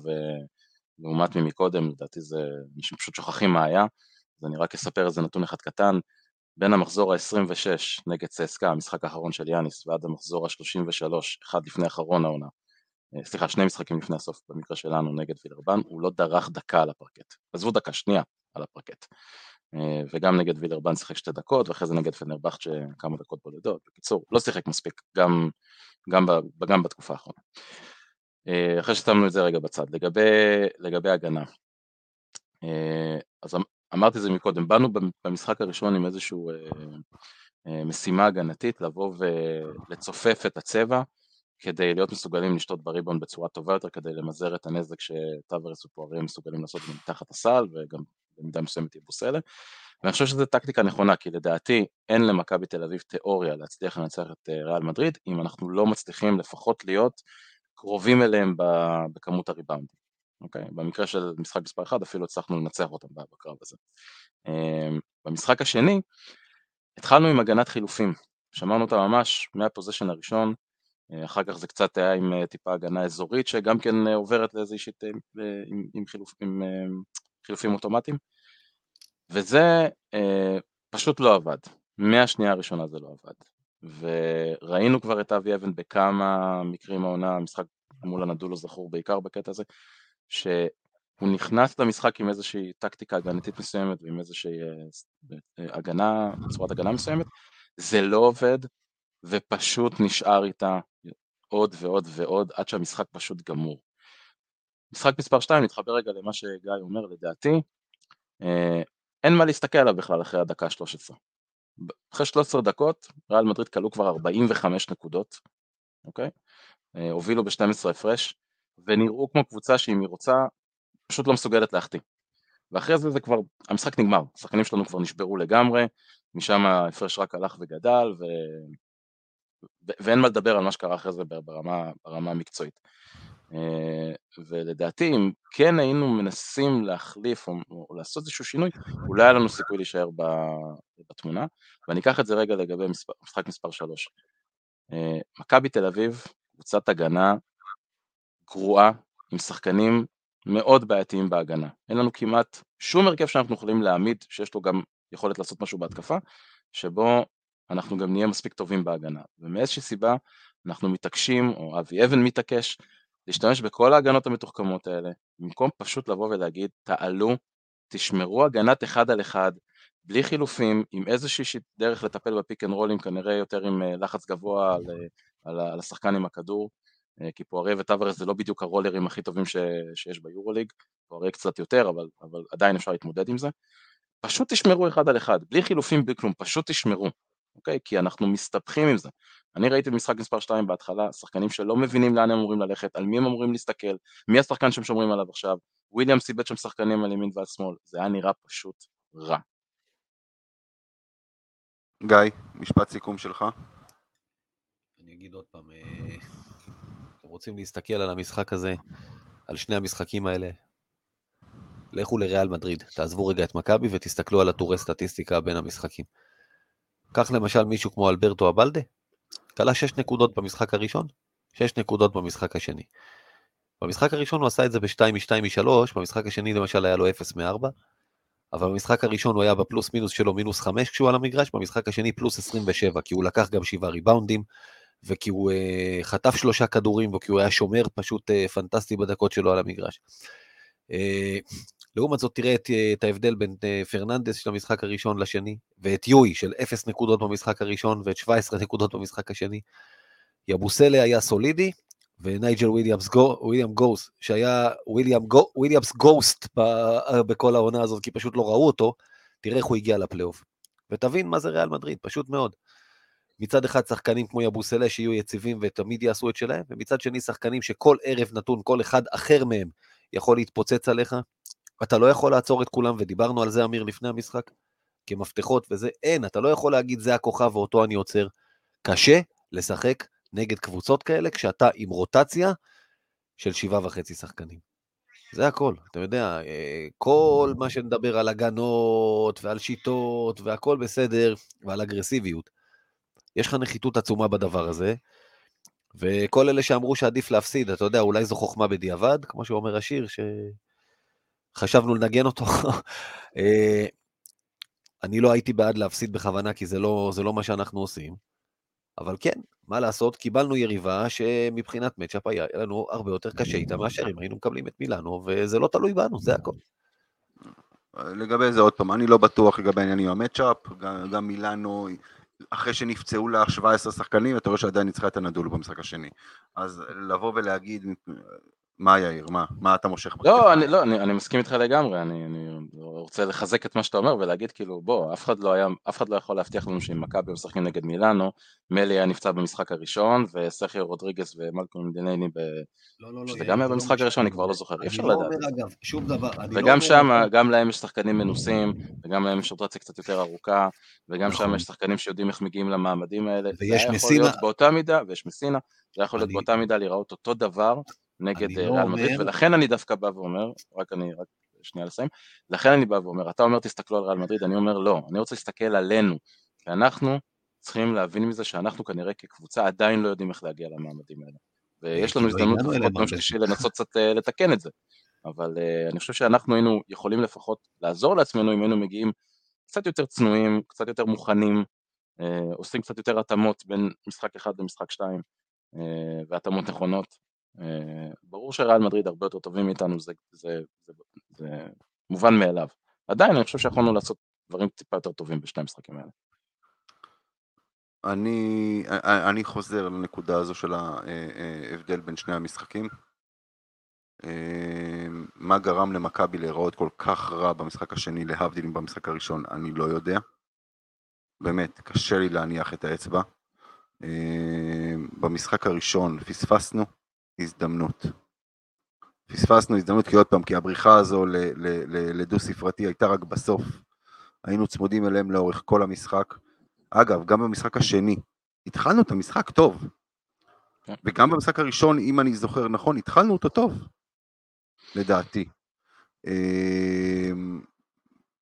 לעומת ממקודם, לדעתי זה, אנשים פשוט שוכחים מה היה, אז אני רק אספר איזה נתון אחד קטן, בין המחזור ה-26 נגד צסקה, המשחק האחרון של יאניס, ועד המחזור ה-33, אחד לפני אחרון העונה, אה, סליחה, שני משחקים לפני הסוף במקרה שלנו נגד וילרבן, הוא לא דרך דקה על הפרקט, עזבו דקה, שנייה על הפרקט. אה, וגם נגד וילרבן שיחק שתי דקות, ואחרי זה נגד פנרבכט כמה דקות בודדות. בקיצור, לא שיחק מספיק, גם, גם, גם בתקופה האחרונה. אה, אחרי ששמנו את זה רגע בצד, לגבי, לגבי הגנה. אז אמרתי זה מקודם, באנו במשחק הראשון עם איזושהי משימה הגנתית, לבוא ולצופף את הצבע כדי להיות מסוגלים לשתות בריבון בצורה טובה יותר, כדי למזער את הנזק שטוורס ופואריה מסוגלים לעשות מתחת הסל, וגם במידה מסוימת יבוסלה. ואני חושב שזו טקטיקה נכונה, כי לדעתי אין למכבי תל אביב תיאוריה להצליח לנצח את אה, ריאל מדריד, אם אנחנו לא מצליחים לפחות להיות קרובים אליהם בכמות הריבאונדים. אוקיי? במקרה של משחק מספר 1 אפילו הצלחנו לנצח אותם בקרב הזה. אמ, במשחק השני התחלנו עם הגנת חילופים, שמרנו אותה ממש מהפוזיישן הראשון, אה, אחר כך זה קצת היה עם אה, טיפה הגנה אזורית שגם כן עוברת לאיזו אישית עם, עם, חילופ, עם חילופים אוטומטיים. וזה אה, פשוט לא עבד, מהשנייה הראשונה זה לא עבד. וראינו כבר את אבי אבן בכמה מקרים העונה, המשחק מול הנדולו זכור בעיקר בקטע הזה, שהוא נכנס למשחק עם איזושהי טקטיקה הגנתית מסוימת ועם איזושהי אה, אה, הגנה, צורת הגנה מסוימת, זה לא עובד, ופשוט נשאר איתה עוד ועוד ועוד עד שהמשחק פשוט גמור. משחק מספר 2, נתחבר רגע למה שגיא אומר לדעתי, אה, אין מה להסתכל עליו בכלל אחרי הדקה 13. אחרי 13 דקות, ריאל מדריד כלו כבר 45 נקודות, אוקיי? הובילו ב-12 הפרש, ונראו כמו קבוצה שאם היא רוצה, פשוט לא מסוגלת להחטיא. ואחרי זה זה כבר, המשחק נגמר, השחקנים שלנו כבר נשברו לגמרי, משם ההפרש רק הלך וגדל, ו... ו... ואין מה לדבר על מה שקרה אחרי זה ברמה, ברמה המקצועית. אה, ולדעתי אם כן היינו מנסים להחליף או, או לעשות איזשהו שינוי, אולי היה לנו סיכוי להישאר בתמונה, ואני אקח את זה רגע לגבי מספר, משחק מספר 3. אה, מכבי תל אביב, קבוצת הגנה גרועה, עם שחקנים מאוד בעייתיים בהגנה. אין לנו כמעט שום הרכב שאנחנו יכולים להעמיד, שיש לו גם יכולת לעשות משהו בהתקפה, שבו אנחנו גם נהיה מספיק טובים בהגנה. ומאיזושהי סיבה אנחנו מתעקשים, או אבי אבן מתעקש, להשתמש בכל ההגנות המתוחכמות האלה, במקום פשוט לבוא ולהגיד, תעלו, תשמרו הגנת אחד על אחד, בלי חילופים, עם איזושהי דרך לטפל בפיק אנד רולים, כנראה יותר עם אה, לחץ גבוה על, אה, על, על השחקן עם הכדור, כי פואריה וטוורס זה לא בדיוק הרולרים הכי טובים ש, שיש ביורוליג, פואריה קצת יותר, אבל, אבל עדיין אפשר להתמודד עם זה. פשוט תשמרו אחד על אחד, בלי חילופים, בלי כלום, פשוט תשמרו, אוקיי? כי אנחנו מסתבכים עם זה. אני ראיתי במשחק מספר 2 בהתחלה, שחקנים שלא מבינים לאן הם אמורים ללכת, על מי הם אמורים להסתכל, מי השחקן שהם שומרים עליו עכשיו, וויליאם סיבט שם שחקנים על ימין ועל שמאל, זה היה נראה פשוט רע. גיא, משפט סיכום שלך. אני אגיד עוד פעם, אה, אתם רוצים להסתכל על המשחק הזה, על שני המשחקים האלה, לכו לריאל מדריד, תעזבו רגע את מכבי ותסתכלו על הטורי סטטיסטיקה בין המשחקים. קח למשל מישהו כמו אלברטו אבלדה, כלה 6 נקודות במשחק הראשון, 6 נקודות במשחק השני. במשחק הראשון הוא עשה את זה ב-2 מ-2 מ-3, במשחק השני למשל היה לו 0 מ-4, אבל במשחק הראשון הוא היה בפלוס מינוס שלו מינוס 5 כשהוא על המגרש, במשחק השני פלוס 27, כי הוא לקח גם 7 ריבאונדים, וכי הוא uh, חטף שלושה כדורים, וכי הוא היה שומר פשוט uh, פנטסטי בדקות שלו על המגרש. Uh, לעומת זאת, תראה את, את ההבדל בין פרננדס של המשחק הראשון לשני, ואת יול של 0 נקודות במשחק הראשון, ואת 17 נקודות במשחק השני. יבוסלה היה סולידי, ונייג'ל וויליאמס גוס, וויליאמס גוס, שהיה וויליאמס גו, וויליאמס ghost ב, בכל העונה הזאת, כי פשוט לא ראו אותו, תראה איך הוא הגיע לפלייאוף. ותבין מה זה ריאל מדריד, פשוט מאוד. מצד אחד שחקנים כמו יבוסלה שיהיו יציבים ותמיד יעשו את שלהם, ומצד שני שחקנים שכל ערב נתון, כל אחד אחר מהם יכול להתפוצץ עליך, אתה לא יכול לעצור את כולם, ודיברנו על זה, אמיר, לפני המשחק, כמפתחות וזה, אין, אתה לא יכול להגיד זה הכוכב ואותו אני עוצר. קשה לשחק נגד קבוצות כאלה כשאתה עם רוטציה של שבעה וחצי שחקנים. זה הכל, אתה יודע, אה, כל מה שנדבר על הגנות ועל שיטות והכל בסדר, ועל אגרסיביות. יש לך נחיתות עצומה בדבר הזה, וכל אלה שאמרו שעדיף להפסיד, אתה יודע, אולי זו חוכמה בדיעבד, כמו שאומר השיר, ש... חשבנו לנגן אותו. אה, אני לא הייתי בעד להפסיד בכוונה, כי זה לא, זה לא מה שאנחנו עושים. אבל כן, מה לעשות, קיבלנו יריבה שמבחינת מצ'אפ היה לנו הרבה יותר קשה איתה מאשר אם היינו מקבלים את מילאנו, וזה לא תלוי בנו, זה הכל. לגבי זה עוד פעם, אני לא בטוח לגבי העניין עם המצ'אפ, גם, גם מילאנו אחרי שנפצעו לה 17 שחקנים, אתה רואה שעדיין ניצחה את הנדול במשחק השני. אז לבוא ולהגיד, מה יאיר, מה? מה אתה מושך? לא, אני, לא אני, אני מסכים איתך לגמרי, אני, אני רוצה לחזק את מה שאתה אומר ולהגיד כאילו בוא, אף אחד לא היה, אף אחד לא יכול להבטיח לנו שאם מכבי משחקים נגד מילאנו, מלי היה נפצע במשחק הראשון, וסכיו רודריגס ומלקום דנייני, ב... לא, לא, לא, שזה גם היה לא במשחק. הראשון, אני כבר לא זוכר, אי אפשר אני לא לדעת. אומר אגב, שום דבר. אני לא וגם שם, גם להם יש שחקנים מנוסים, וגם להם יש רוטציה קצת יותר ארוכה, וגם שם נכון. יש שחקנים שיודעים איך מגיעים למעמדים האלה. ויש מסינה- להיות באותה מידה, ויש מסינה, זה יכול להיות אני- באותה מידה להיראות אותו דבר נגד אה, לא ריאל מדריד, אומר- ולכן אני דווקא בא ואומר, רק אני, רק שנייה לסיים, לכן אני בא ואומר, אתה אומר תסתכלו על ריאל מדריד, אני אומר לא, אני רוצה להסתכל עלינו, כי אנחנו צריכים להבין מזה שאנחנו כנראה כקבוצה עדיין לא יודעים איך להגיע למעמדים האלה. ויש לנו לא הזדמנות לפחות ביום. שלישי לנסות קצת אה, לתקן את זה. אבל uh, אני חושב שאנחנו היינו יכולים לפחות לעזור לעצמנו אם היינו מגיעים קצת יותר צנועים, קצת יותר מוכנים, uh, עושים קצת יותר התאמות בין משחק אחד למשחק שתיים, uh, והתאמות נכונות. Uh, ברור שריאל מדריד הרבה יותר טובים מאיתנו, זה, זה, זה, זה מובן מאליו. עדיין אני חושב שיכולנו לעשות דברים טיפה יותר טובים בשני המשחקים האלה. אני, אני חוזר לנקודה הזו של ההבדל בין שני המשחקים. אה, מה גרם למכבי להיראות כל כך רע במשחק השני, להבדיל במשחק הראשון, אני לא יודע. באמת, קשה לי להניח את האצבע. אה, במשחק הראשון פספסנו הזדמנות. פספסנו הזדמנות כי עוד פעם, כי הבריחה הזו ל- ל- ל- לדו ספרתי הייתה רק בסוף. היינו צמודים אליהם לאורך כל המשחק. אגב, גם במשחק השני, התחלנו את המשחק טוב. וגם במשחק הראשון, אם אני זוכר נכון, התחלנו אותו טוב, לדעתי. אמ,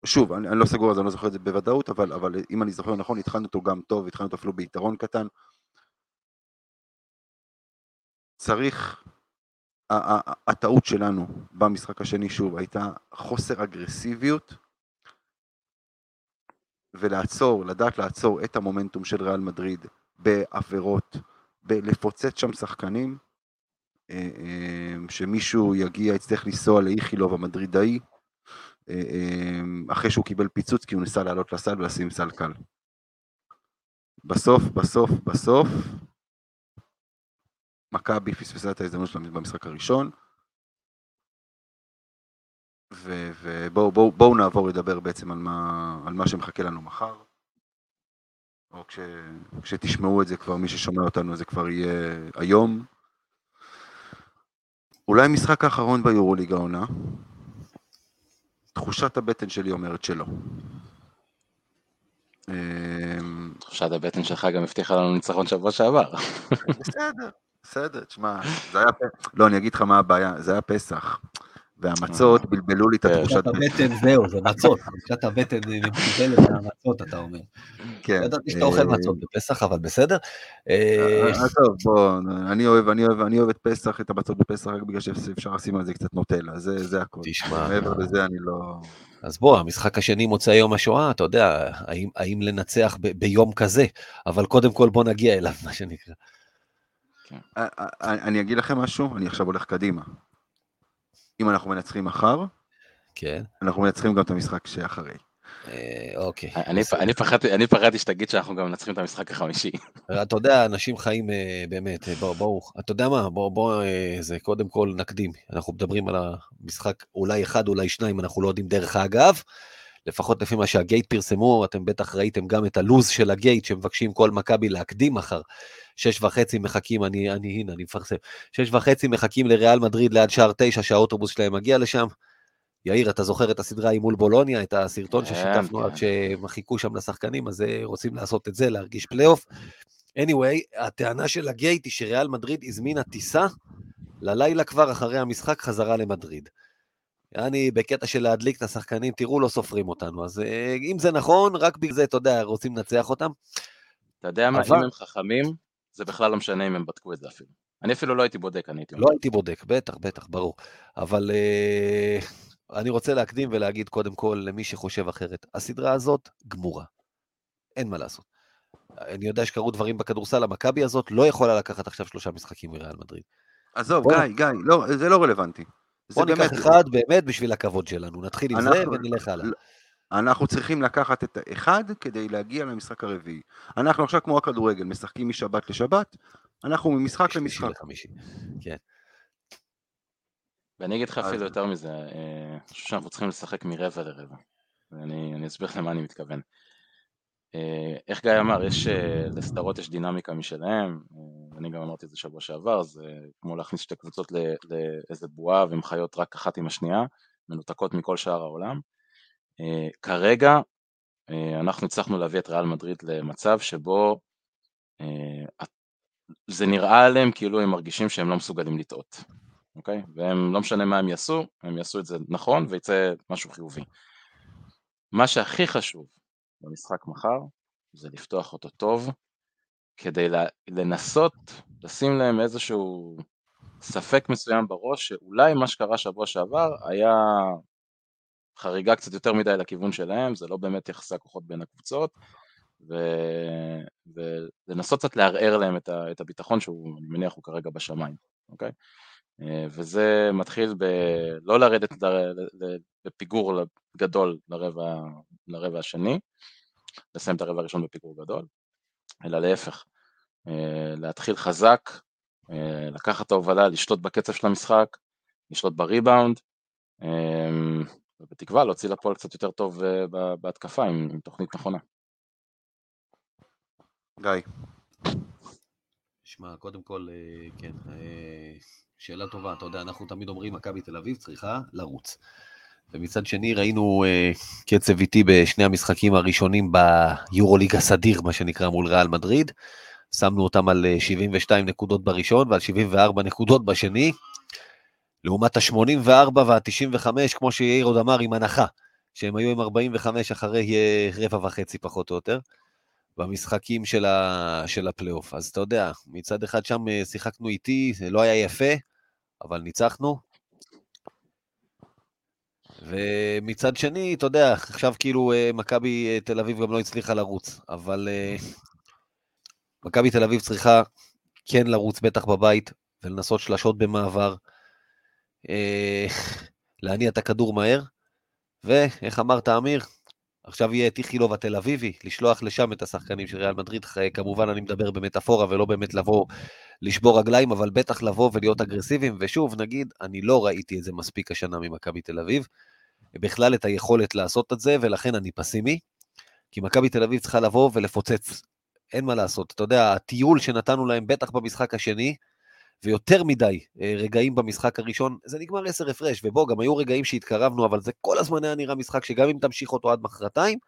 שוב, אני, אני לא סגור על זה, אני לא זוכר את זה בוודאות, אבל, אבל אם אני זוכר נכון, התחלנו אותו גם טוב, התחלנו אותו אפילו ביתרון קטן. צריך, הטעות שלנו במשחק השני, שוב, הייתה חוסר אגרסיביות, ולעצור, לדעת לעצור את המומנטום של ריאל מדריד בעבירות, בלפוצץ שם שחקנים, אה, אה, שמישהו יגיע, יצטרך לנסוע לאיכילוב המדרידאי, אה, אחרי שהוא קיבל פיצוץ כי הוא ניסה לעלות לסל ולשים סל קל. בסוף, בסוף, בסוף, מכבי פספסה את ההזדמנות שלה במשחק הראשון, ובואו בואו, בואו נעבור לדבר בעצם על מה, על מה שמחכה לנו מחר. או כש, כשתשמעו את זה כבר, מי ששומע אותנו זה כבר יהיה היום. אולי המשחק האחרון ביורוליג העונה, תחושת הבטן שלי אומרת שלא. תחושת הבטן שלך גם הבטיחה לנו ניצחון שבוע שעבר. בסדר, בסדר, תשמע, זה היה, לא, אני אגיד לך מה הבעיה, זה היה פסח, והמצות בלבלו לי את. התחושת תחושת בטן. הבטן זהו, זה מצות. תחושת הבטן מבולבלת מהמצות, אתה אומר. כן. ידעתי שאתה אוכל אה, מצות בפסח, אבל בסדר. אה, אה, עזוב, בוא, אני אוהב, אני אוהב, אני אוהב את פסח, את המצות בפסח, רק בגלל שאפשר לשים על זה קצת נוטלה, זה, הכל. תשמע, מעבר לזה אני לא... אז בוא, המשחק השני מוצאי יום השואה, אתה יודע, האם, לנצח ביום כזה, אבל קודם כל בוא נגיע אליו, מה שנקרא. אה, אה, אני אגיד לכם משהו, אני עכשיו הולך קדימה. אם אנחנו מנצחים מחר, כן, אנחנו מנצחים גם את המשחק שאחרי. אה, אוקיי. אני, פחדתי, שתגיד שאנחנו גם מנצחים את המשחק החמישי. אתה יודע, אנשים חיים אה, באמת, אה, בואו, בוא, אתה יודע מה, בואו, בוא, אה, זה קודם כל נקדים. אנחנו מדברים על המשחק אולי אחד, אולי שניים, אנחנו לא יודעים דרך האגב. לפחות לפי מה שהגייט פרסמו, אתם בטח ראיתם גם את הלוז של הגייט, שמבקשים כל מכבי להקדים מחר. שש וחצי מחכים, אני, אני, הנה, אני מפרסם. שש וחצי מחכים לריאל מדריד ליד שער תשע, שהאוטובוס שלהם מגיע לשם. יאיר, אתה זוכר את הסדרה עם מול בולוניה, את הסרטון כן, ששיתפנו כן. עד שהם חיכו שם לשחקנים, אז אה, רוצים לעשות את זה, להרגיש פלייאוף. anyway, הטענה של הגייט היא שריאל מדריד הזמינה טיסה ללילה כבר אחרי המשחק חזרה למדריד. אני בקטע של להדליק את השחקנים, תראו, לא סופרים אותנו. אז אה, אם זה נכון, רק בגלל זה, אתה יודע, רוצים לנצח אותם. אתה יודע מה, אבל- אם הם חכמים, זה בכלל לא משנה אם הם בדקו את זה אפילו. אני אפילו לא הייתי בודק, אני הייתי לא הייתי בודק, בטח, בטח, ברור. אבל אה, אני רוצה להקדים ולהגיד קודם כל למי שחושב אחרת, הסדרה הזאת גמורה. אין מה לעשות. אני יודע שקרו דברים בכדורסל, המכבי הזאת לא יכולה לקחת עכשיו שלושה משחקים מריאל מדריד. עזוב, בוא- גיא, גיא, לא, זה לא רלוונטי. זה בוא ניקח באמת- אחד באמת בשביל הכבוד שלנו, נתחיל עם זה אנחנו- ונלך הלאה. לא- אנחנו צריכים לקחת את האחד כדי להגיע למשחק הרביעי. אנחנו עכשיו כמו הכדורגל, משחקים משבת לשבת, אנחנו ממשחק למשחק. לחמישי. כן. ואני אגיד לך אז- אפילו יותר מזה, אה, אני חושב שאנחנו צריכים לשחק מרבע לרבע. ואני אני אסביר למה אני מתכוון. אה, איך גיא אמר, יש, אה, לסדרות יש דינמיקה משלהם, אה, אני גם אמרתי את זה שבוע שעבר, זה כמו להכניס שתי קבוצות לאיזה בועה והן חיות רק אחת עם השנייה, מנותקות מכל שאר העולם. כרגע אנחנו הצלחנו להביא את ריאל מדריד למצב שבו זה נראה עליהם כאילו הם מרגישים שהם לא מסוגלים לטעות, אוקיי? והם, לא משנה מה הם יעשו, הם יעשו את זה נכון ויצא משהו חיובי. מה שהכי חשוב במשחק מחר זה לפתוח אותו טוב, כדי לנסות לשים להם איזשהו ספק מסוים בראש, שאולי מה שקרה שבוע שעבר היה חריגה קצת יותר מדי לכיוון שלהם, זה לא באמת יחסי הכוחות בין הקבוצות, ו... ולנסות קצת לערער להם את, ה... את הביטחון שהוא, אני מניח, הוא כרגע בשמיים, אוקיי? אה, וזה מתחיל ב... לא לרדת. לפיגור גדול לרבע, לרבע השני, לסיים את הרבע הראשון בפיגור גדול, אלא להפך, אה, להתחיל חזק, אה, לקחת את ההובלה, לשלוט בקצב של המשחק, לשלוט בריבאונד, ובתקווה להוציא לפועל קצת יותר טוב בהתקפה עם, עם תוכנית נכונה. גיא. שמע, קודם כל, אה, כן, אה, שאלה טובה. אתה יודע, אנחנו תמיד אומרים, מכבי תל אביב צריכה לרוץ. ומצד שני, ראינו אה, קצב איטי בשני המשחקים הראשונים ביורוליג הסדיר, מה שנקרא, מול ריאל מדריד. שמנו אותם על 72 נקודות בראשון ועל 74 נקודות בשני. לעומת ה-84 וה-95, כמו שיאיר עוד אמר, עם הנחה, שהם היו עם 45 אחרי רבע וחצי פחות או יותר. במשחקים של, ה, של הפלייאוף. אז אתה יודע, מצד אחד שם שיחקנו איתי, זה לא היה יפה, אבל ניצחנו. ומצד שני, אתה יודע, עכשיו כאילו מכבי תל אביב גם לא הצליחה לרוץ, אבל מכבי תל אביב צריכה כן לרוץ בטח בבית ולנסות שלשות במעבר, להניע את הכדור מהר, ואיך אמרת, אמיר? עכשיו יהיה את איכילוב התל אביבי, לשלוח לשם את השחקנים של ריאל מדריד, כמובן אני מדבר במטאפורה ולא באמת לבוא לשבור רגליים, אבל בטח לבוא ולהיות אגרסיביים, ושוב, נגיד, אני לא ראיתי את זה מספיק השנה ממכבי תל אביב, בכלל את היכולת לעשות את זה, ולכן אני פסימי, כי מכבי תל אביב צריכה לבוא ולפוצץ, אין מה לעשות. אתה יודע, הטיול שנתנו להם, בטח במשחק השני, ויותר מדי רגעים במשחק הראשון, זה נגמר עשר הפרש, ובוא, גם היו רגעים שהתקרבנו, אבל זה כל הזמן היה נראה משחק שגם אם תמשיך אותו עד מחרתיים,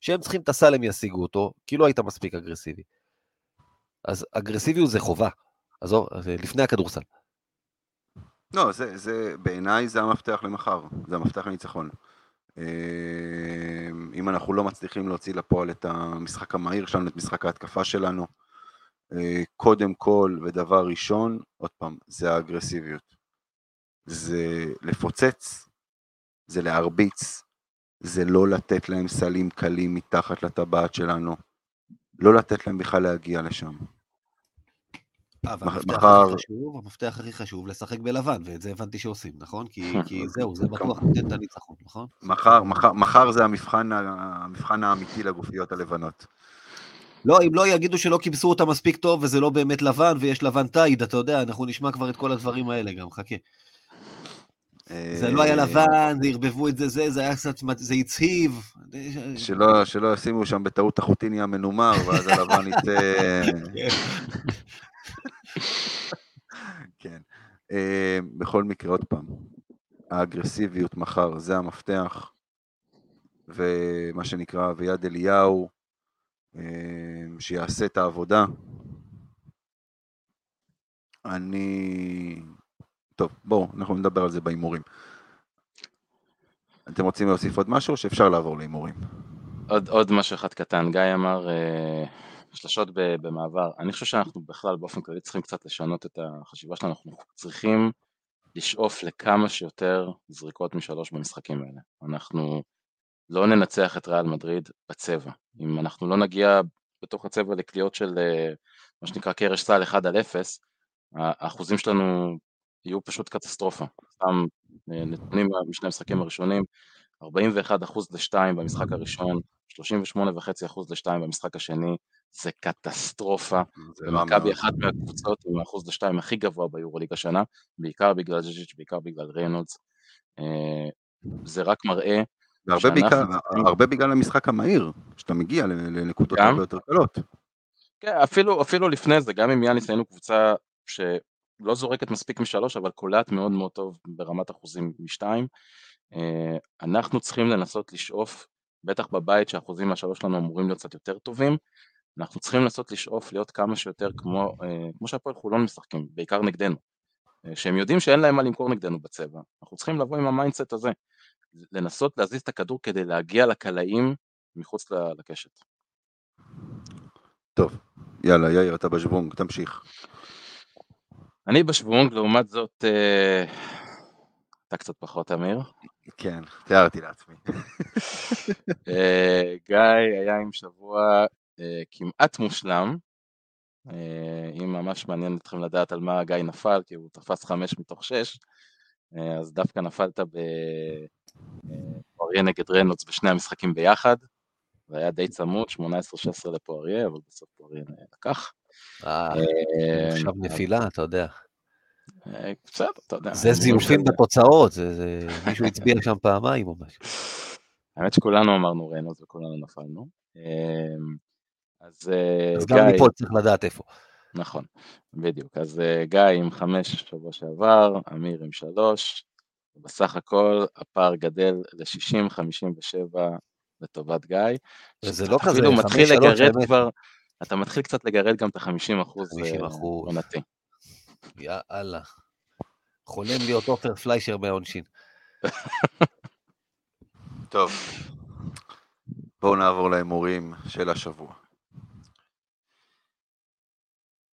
שהם צריכים את הסל הם ישיגו אותו, כי לא היית מספיק אגרסיבי. אז אגרסיביות זה חובה, עזוב, זה לפני הכדורסל. לא, זה, זה, בעיניי זה המפתח למחר, זה המפתח לניצחון. אם אנחנו לא מצליחים להוציא לפועל את המשחק המהיר שלנו, את משחק ההתקפה שלנו, קודם כל ודבר ראשון, עוד פעם, זה האגרסיביות. זה לפוצץ, זה להרביץ, זה לא לתת להם סלים קלים מתחת לטבעת שלנו, לא לתת להם בכלל להגיע לשם. מחר... חשוב, המפתח הכי חשוב לשחק בלבן, ואת זה הבנתי שעושים, נכון? כי, כי זהו, זה בטוח נותן את הניצחון, נכון? מחר, מחר, מחר זה המבחן, המבחן האמיתי לגופיות הלבנות. לא, אם לא יגידו שלא כיבסו אותה מספיק טוב וזה לא באמת לבן ויש לבן טייד, אתה יודע, אנחנו נשמע כבר את כל הדברים האלה גם, חכה. זה לא היה לבן, זה ערבבו את זה, זה, זה היה קצת, זה הצהיב. שלא, שלא ישימו שם בטעות החוטיני המנומר, ואז הלבן יצא... כן. בכל מקרה, עוד פעם, האגרסיביות מחר זה המפתח, ומה שנקרא, ויד אליהו, שיעשה את העבודה. אני... טוב, בואו, אנחנו נדבר על זה בהימורים. אתם רוצים להוסיף עוד משהו, או שאפשר לעבור להימורים? עוד, עוד משהו אחד קטן, גיא אמר אה, שלשות במעבר. אני חושב שאנחנו בכלל באופן כללי צריכים קצת לשנות את החשיבה שלנו, אנחנו צריכים לשאוף לכמה שיותר זריקות משלוש במשחקים האלה. אנחנו לא ננצח את ריאל מדריד בצבע. אם אנחנו לא נגיע בתוך הצבע לקליעות של מה שנקרא קרש סל 1 על 0, האחוזים שלנו יהיו פשוט קטסטרופה. סתם נתונים משני המשחקים הראשונים, 41% ל-2 במשחק הראשון, 38.5% ל-2 במשחק השני, זה קטסטרופה. ומכבי מאוד. אחת מהקבוצות עם האחוז ל-2 הכי גבוה ביורוליג השנה, בעיקר בגלל ז'ז'יץ', בעיקר בגלל ריינולדס. אה, זה רק מראה והרבה בעיקר- הרבה בגלל המשחק המהיר, שאתה מגיע לנקודות. הרבה יותר קלות. כן, אפילו, אפילו לפני זה, גם עם יאניס היינו קבוצה שלא זורקת מספיק משלוש, אבל קולעת מאוד מאוד טוב ברמת אחוזים משתיים. אה, אנחנו צריכים לנסות לשאוף, בטח בבית שהאחוזים מהשלוש שלנו אמורים להיות קצת יותר טובים, אנחנו צריכים לנסות לשאוף להיות כמה שיותר כמו, אה, כמו שהפועל חולון משחקים, בעיקר נגדנו. אה, שהם יודעים שאין להם מה למכור נגדנו בצבע. אנחנו צריכים לבוא עם ה mindset הזה, לנסות להזיז את הכדור כדי להגיע לקלעים מחוץ לקשת. טוב, יאללה, יאיר, אתה בשוונג, תמשיך. אני בשוונג, לעומת זאת, אתה קצת פחות אמיר. כן, תיארתי לעצמי. אה, גיא היה עם שבוע אה, כמעט מושלם. אה, אם ממש מעניין אתכם לדעת על מה גיא נפל, כי הוא תפס חמש מתוך שש, אז דווקא נפלת בפואריה נגד רנוץ בשני המשחקים ביחד. זה היה די צמוד, 18-16 לפואריה, אבל בסוף פואריה לקח. אה, אה, עכשיו נפילה, אתה יודע. אה, בסדר, אתה יודע. זה זיופים בתוצאות, זה- מישהו הצביע שם פעמיים או משהו. האמת שכולנו אמרנו רנוס וכולנו נפלנו. אמ, אז אה, גיא, גם מפה צריך לדעת איפה. נכון, בדיוק. אז אה, גיא עם חמש שבוע שעבר, אמיר עם שלוש, בסך הכל הפער גדל ל-60-57 לטובת גיא. וזה לא כזה, אפילו חמש, מתחיל שלוש, לגרד. כבר, אתה מתחיל קצת לגרד גם את ה-50 אחוז 50%. עונתי. יאללה. חולם להיות עופר פליישר מהעונשין. טוב, בואו נעבור להימורים של השבוע.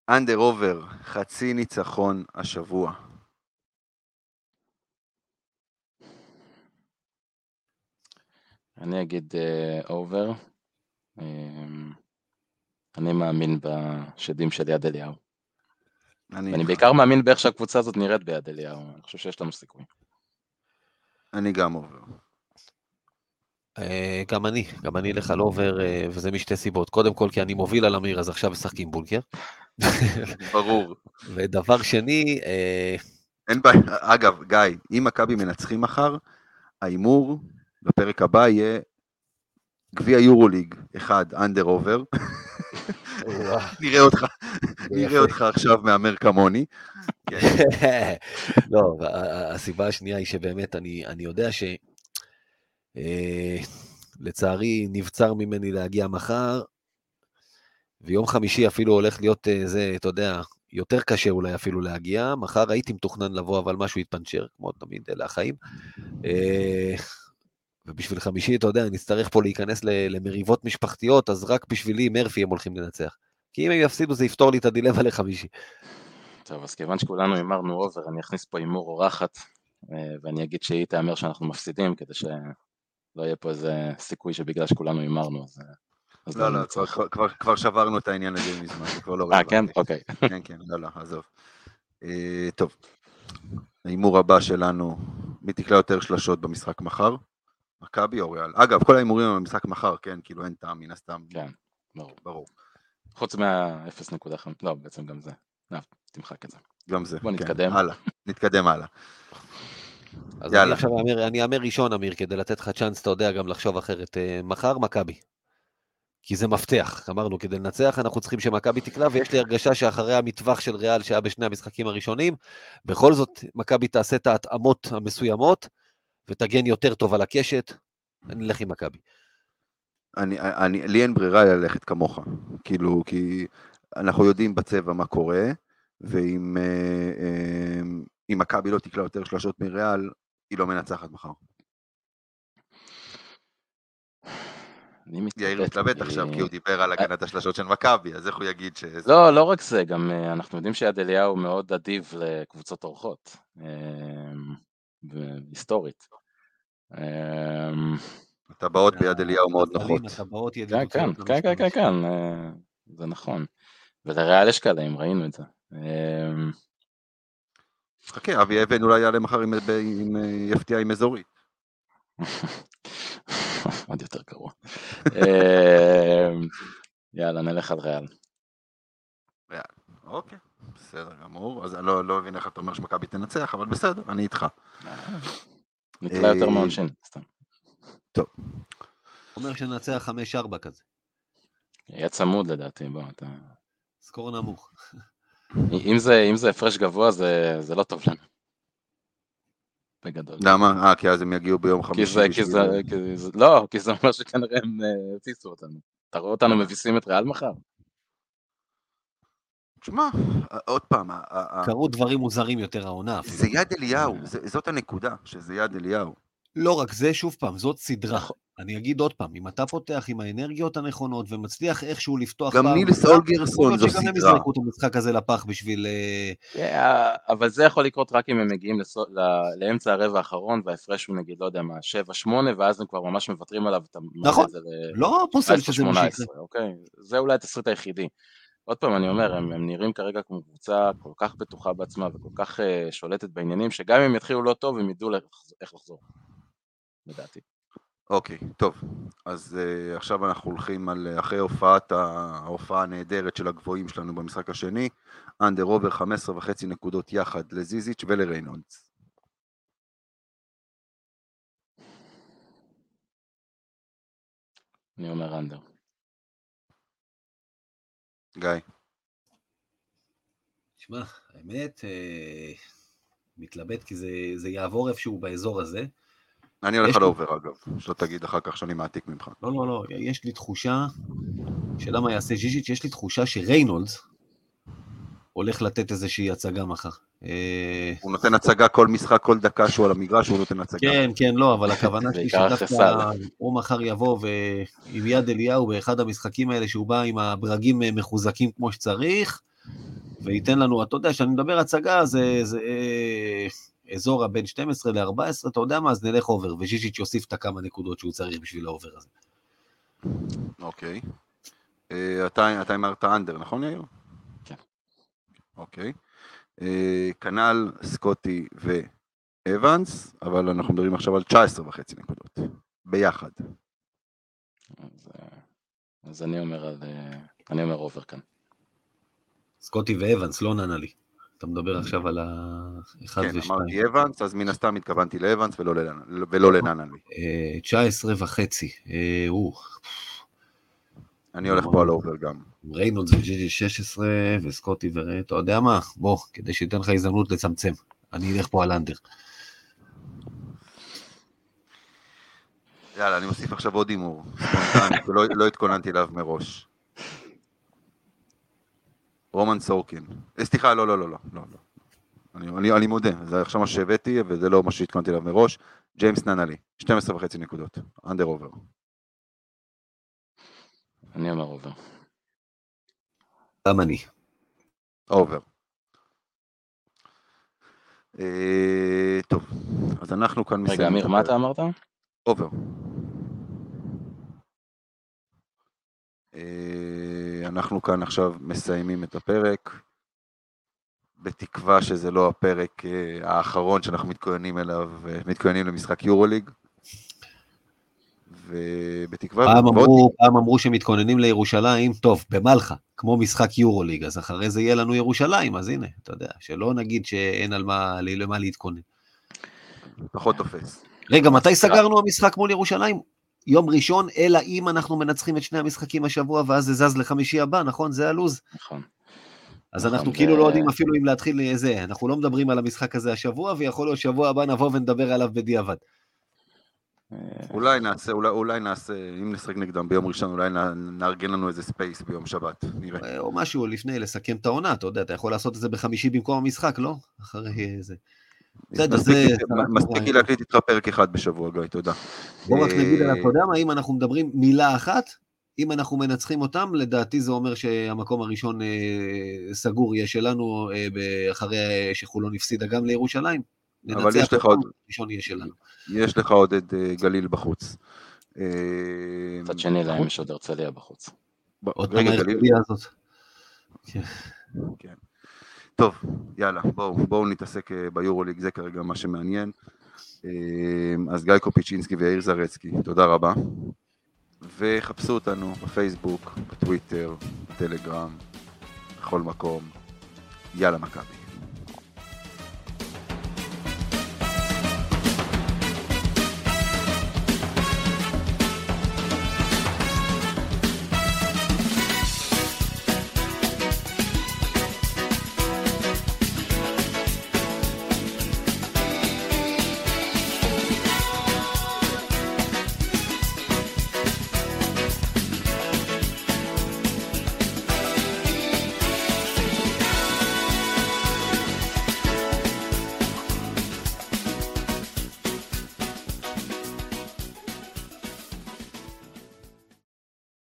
אנדר עובר, חצי ניצחון השבוע. אני אגיד over. אני מאמין בשדים של יד אליהו. אני, ואני בעיקר מאמין באיך שהקבוצה הזאת נראית ביד אליהו, אני חושב שיש לנו סיכוי. אני גם over. אה, גם אני, גם אני אלך על over, אה, וזה משתי סיבות. קודם כל, כי אני מוביל על אמיר, אז עכשיו משחקים בונקר. ברור. ודבר שני, אה, אין בעיה. אגב, גיא, אם מכבי מנצחים מחר, ההימור בפרק הבא יהיה גביע יורוליג, אחד, אנדר עובר. נראה אותך, נראה אותך עכשיו מהמר כמוני. כן. לא, הסיבה השנייה היא שבאמת אני, יודע ש... אה, לצערי נבצר ממני להגיע מחר, ויום חמישי אפילו הולך להיות אה, זה, אתה יודע, יותר קשה אולי אפילו להגיע. מחר הייתי מתוכנן לבוא, אבל משהו התפנצ'ר, כמו תמיד, אלה החיים. ובשביל חמישי, אתה יודע, נצטרך פה להיכנס ל- למריבות משפחתיות, אז רק בשבילי מרפי הם הולכים לנצח. כי אם הם יפסידו זה יפתור לי את הדילמה לחמישי. טוב, אז כיוון שכולנו הימרנו אובר, אני אכניס פה הימור אורחת, אה, ואני אגיד שהיא תהמר שאנחנו מפסידים, כדי שלא יהיה פה איזה סיכוי שבגלל שכולנו הימרנו, אז... אה, אז לא, לא, כבר-. כבר- כבר- כבר שברנו את העניין הזה מזמן, זה כבר לא אה, כן? רלוונטי. אוקיי. כן, כן, לא, לא, עזוב. אה, טוב, ההימור הבא שלנו, מי תקלע יותר שלשות במשחק מחר? מכבי או ריאל? אגב, כל ההימורים הם במשחק מחר, כן? כאילו אין טעם, מן הסתם. כן, ברור. ברור. חוץ מה-0.5, לא, בעצם גם זה. לא, תמחק את זה. גם זה. בוא כן, נתקדם. הלאה, נתקדם הלאה. אז יאללה. אני עכשיו אאמר, אני אאמר ראשון, אמיר, כדי לתת לך צ'אנס, אתה יודע, גם לחשוב אחרת. אה, מחר, מכבי. כי זה מפתח, אמרנו, כדי לנצח אנחנו צריכים שמכבי תקלע, ויש לי הרגשה שאחרי המטווח של ריאל שהיה בשני המשחקים הראשונים, בכל זאת מכבי תעשה את ההתאמות המסוימות, ותגן יותר טוב על הקשת, אני אלך עם מכבי. אני, אני, לי אין ברירה ללכת כמוך, כאילו, כי אנחנו יודעים בצבע מה קורה, ואם אה, אה, מכבי לא תקלע יותר שלשות מריאל, היא לא מנצחת מחר. אני מתלבט. יאיר מתלבט עכשיו, כי הוא דיבר על הגנת השלשות של מכבי, אז איך הוא יגיד ש... לא, לא רק זה, גם אה, אנחנו יודעים שיד אליהו מאוד אדיב לקבוצות אורחות, אה, היסטורית. אה, הטבעות ביד אליהו מאוד נוחות. הטבעות כן, ידידותיות כן, כן, כן, כן. כן, אה, זה נכון. ולריאל יש קלעים, ראינו את זה. אה, חכה, אבי אבן אולי יעלה מחר עם, אה, יפתיע עם אזורית. עוד יותר גרוע. אה, יאללה, נלך על ריאל. אוקיי, בסדר גמור. אז אני לא לא מבין איך אתה אומר שמכבי תנצח, אבל בסדר, אני איתך. נתלה יותר אה, מעונשין, סתם. אומר שננצח 5-4 כזה. יהיה צמוד לדעתי, בוא, אתה... סקור נמוך. אם זה, אם זה הפרש גבוה, זה, זה לא טוב לנו. בגדול. למה? אה, כי אז הם יגיעו ביום כי חמישי. זה, כי זה, כי זה, לא, כי זה אומר שכנראה הם אה, הטיסו אותנו. אתה רואה אותנו מביסים את ריאל מחר? תשמע, עוד פעם, קרו דברים מוזרים יותר העונה. זה יד אליהו, זה- זאת הנקודה, שזה יד אליהו. לא רק זה, שוב פעם, זאת סדרה. נכון. אני אגיד עוד פעם, אם אתה פותח עם האנרגיות הנכונות ומצליח איכשהו לפתוח גם נילס אולגרסון זו להיות שגם הם סדרה. יזרקו את המשחק הזה לפח בשביל... אה, כן, אבל זה יכול לקרות רק אם הם מגיעים לאמצע הרבע האחרון וההפרש הוא נגיד, לא יודע מה, 7-8, ואז הם כבר ממש מוותרים עליו, נכון. לא פוסל שזה מה 19-18, שיקרה. אוקיי? זה אולי התסריט היחידי. עוד פעם, אני אומר, הם, הם נראים כרגע כמו קבוצה כל כך בטוחה בעצמה וכל כך uh, שולטת בעניינים, שגם אם יתחילו לא טוב, הם ידעו לחז- איך לחזור. לדעתי. אוקיי, טוב. אז uh, עכשיו אנחנו הולכים על, uh, אחרי הופעת, ההופעה הנהדרת של הגבוהים שלנו במשחק השני, under over 15 וחצי נקודות יחד לזיזיץ' ולריינולדס. אני אומר under. גיא. תשמע, האמת, אה, מתלבט כי זה, זה יעבור איפשהו באזור הזה. אני הולך על לי- over אגב, שלא תגיד אחר כך שאני מעתיק ממך. לא, לא, לא, יש לי תחושה, שאלה מה יעשה ז'יז'יץ', יש לי תחושה שריינולדס הולך לתת איזושהי הצגה מחר. אה, הוא נותן הצגה כל משחק, כל דקה שהוא על המגרש, הוא נותן הצגה. כן, כן, לא, אבל הכוונה שלי שדווקא הוא מחר יבוא ועם יד אליהו באחד המשחקים האלה שהוא בא עם הברגים אה, מחוזקים כמו שצריך, וייתן לנו, אתה יודע, כשאני מדבר הצגה זה, זה אה, אזור הבין 12 ל-14, אתה יודע מה, אז נלך over, וז'יז'יץ' יוסיף את הכמה נקודות שהוא צריך בשביל ה over הזה. אוקיי. אתה אתה אמרת under, נכון יאיר? כן. אוקיי. אה, כנ"ל סקוטי ואבנס, אבל אנחנו מדברים עכשיו על 19 וחצי נקודות. ביחד. אז, אה, אז אני אומר על... אה, אני אומר over כאן. סקוטי ואבנס, לא ננלי. אתה מדבר עכשיו על ה-1 כן, ו-2. אמרתי אבנס, אז מן הסתם התכוונתי לאבנס ולא לננלי. 19 וחצי. אני הולך פה על over גם. ריינולדס וז'יז'יץ' 16, וסקוטי וריי, אתה יודע מה? בוא, כדי שייתן לך הזדמנות לצמצם. אני אלך פה על under. יאללה, אני מוסיף עכשיו עוד הימור. ספונטני, שלא לא התכוננתי אליו מראש. רומן סורקין. אה, סליחה, לא, לא, לא, לא, לא. לא. אני, אני, אני מודה, זה עכשיו מה שהבאתי, וזה לא מה שהתכוננתי אליו מראש. ג'יימס ננלי, 12 וחצי נקודות. under over. אני אומר over. גם אני. over. אה, טוב, אז אנחנו כאן רגע, אמיר, מה אתה אמרת? over. אה, אנחנו כאן עכשיו מסיימים את הפרק, בתקווה שזה לא הפרק אה, האחרון שאנחנו מתכוננים אליו, מתכוננים למשחק יורוליג. ובתקווה... פעם אמרו, פעם אמרו שמתכוננים לירושלים, טוב, במלחה, כמו משחק יורוליג, אז אחרי זה יהיה לנו ירושלים, אז הנה, אתה יודע, שלא נגיד שאין על מה, למה להתכונן. פחות תופס. רגע, מתי סגרנו המשחק מול ירושלים? יום ראשון, אלא אם אנחנו מנצחים את שני המשחקים השבוע, ואז זה זז לחמישי הבא, נכון? זה הלו"ז. נכון. אז נכון, אנחנו ו- כאילו לא יודעים אפילו אם להתחיל זה, אנחנו לא מדברים על המשחק הזה השבוע, ויכול להיות שבוע הבא נבוא ונדבר עליו בדיעבד. אה, אולי נעשה, אולי, אולי נעשה, אם נשחק נגדם ביום ראשון, אולי נארגן לנו איזה space ביום שבת, נראה. או משהו לפני לסכם את העונה, אתה יודע, אתה יכול לעשות את זה בחמישי במקום המשחק, לא? אחרי זה. בסדר, זה- מספיק לי להקליט איתך פרק אחד בשבוע, גיא, תודה. בוא רק נגיד אה, על אתה יודע מה, אם אנחנו מדברים מילה אחת, אם אנחנו מנצחים אותם, לדעתי זה אומר שהמקום הראשון אה, סגור יהיה שלנו, אה, אחרי שחולון הפסידה גם לירושלים. אבל יש לך עוד- הראשון יהיה שלנו. יש לך עוד את אה, גליל בחוץ. אה, מצד שני להם יש עוד הרצליה בחוץ. עוד רגע, גליל, הזאת. כן. טוב, יאללה, בואו בואו נתעסק אה, ביורוליג, זה כרגע מה שמעניין. אז גיא קופיצ'ינסקי ויאיר זרצקי, תודה רבה. וחפשו אותנו בפייסבוק, בטוויטר, בטלגרם, בכל מקום. יאללה מכבי.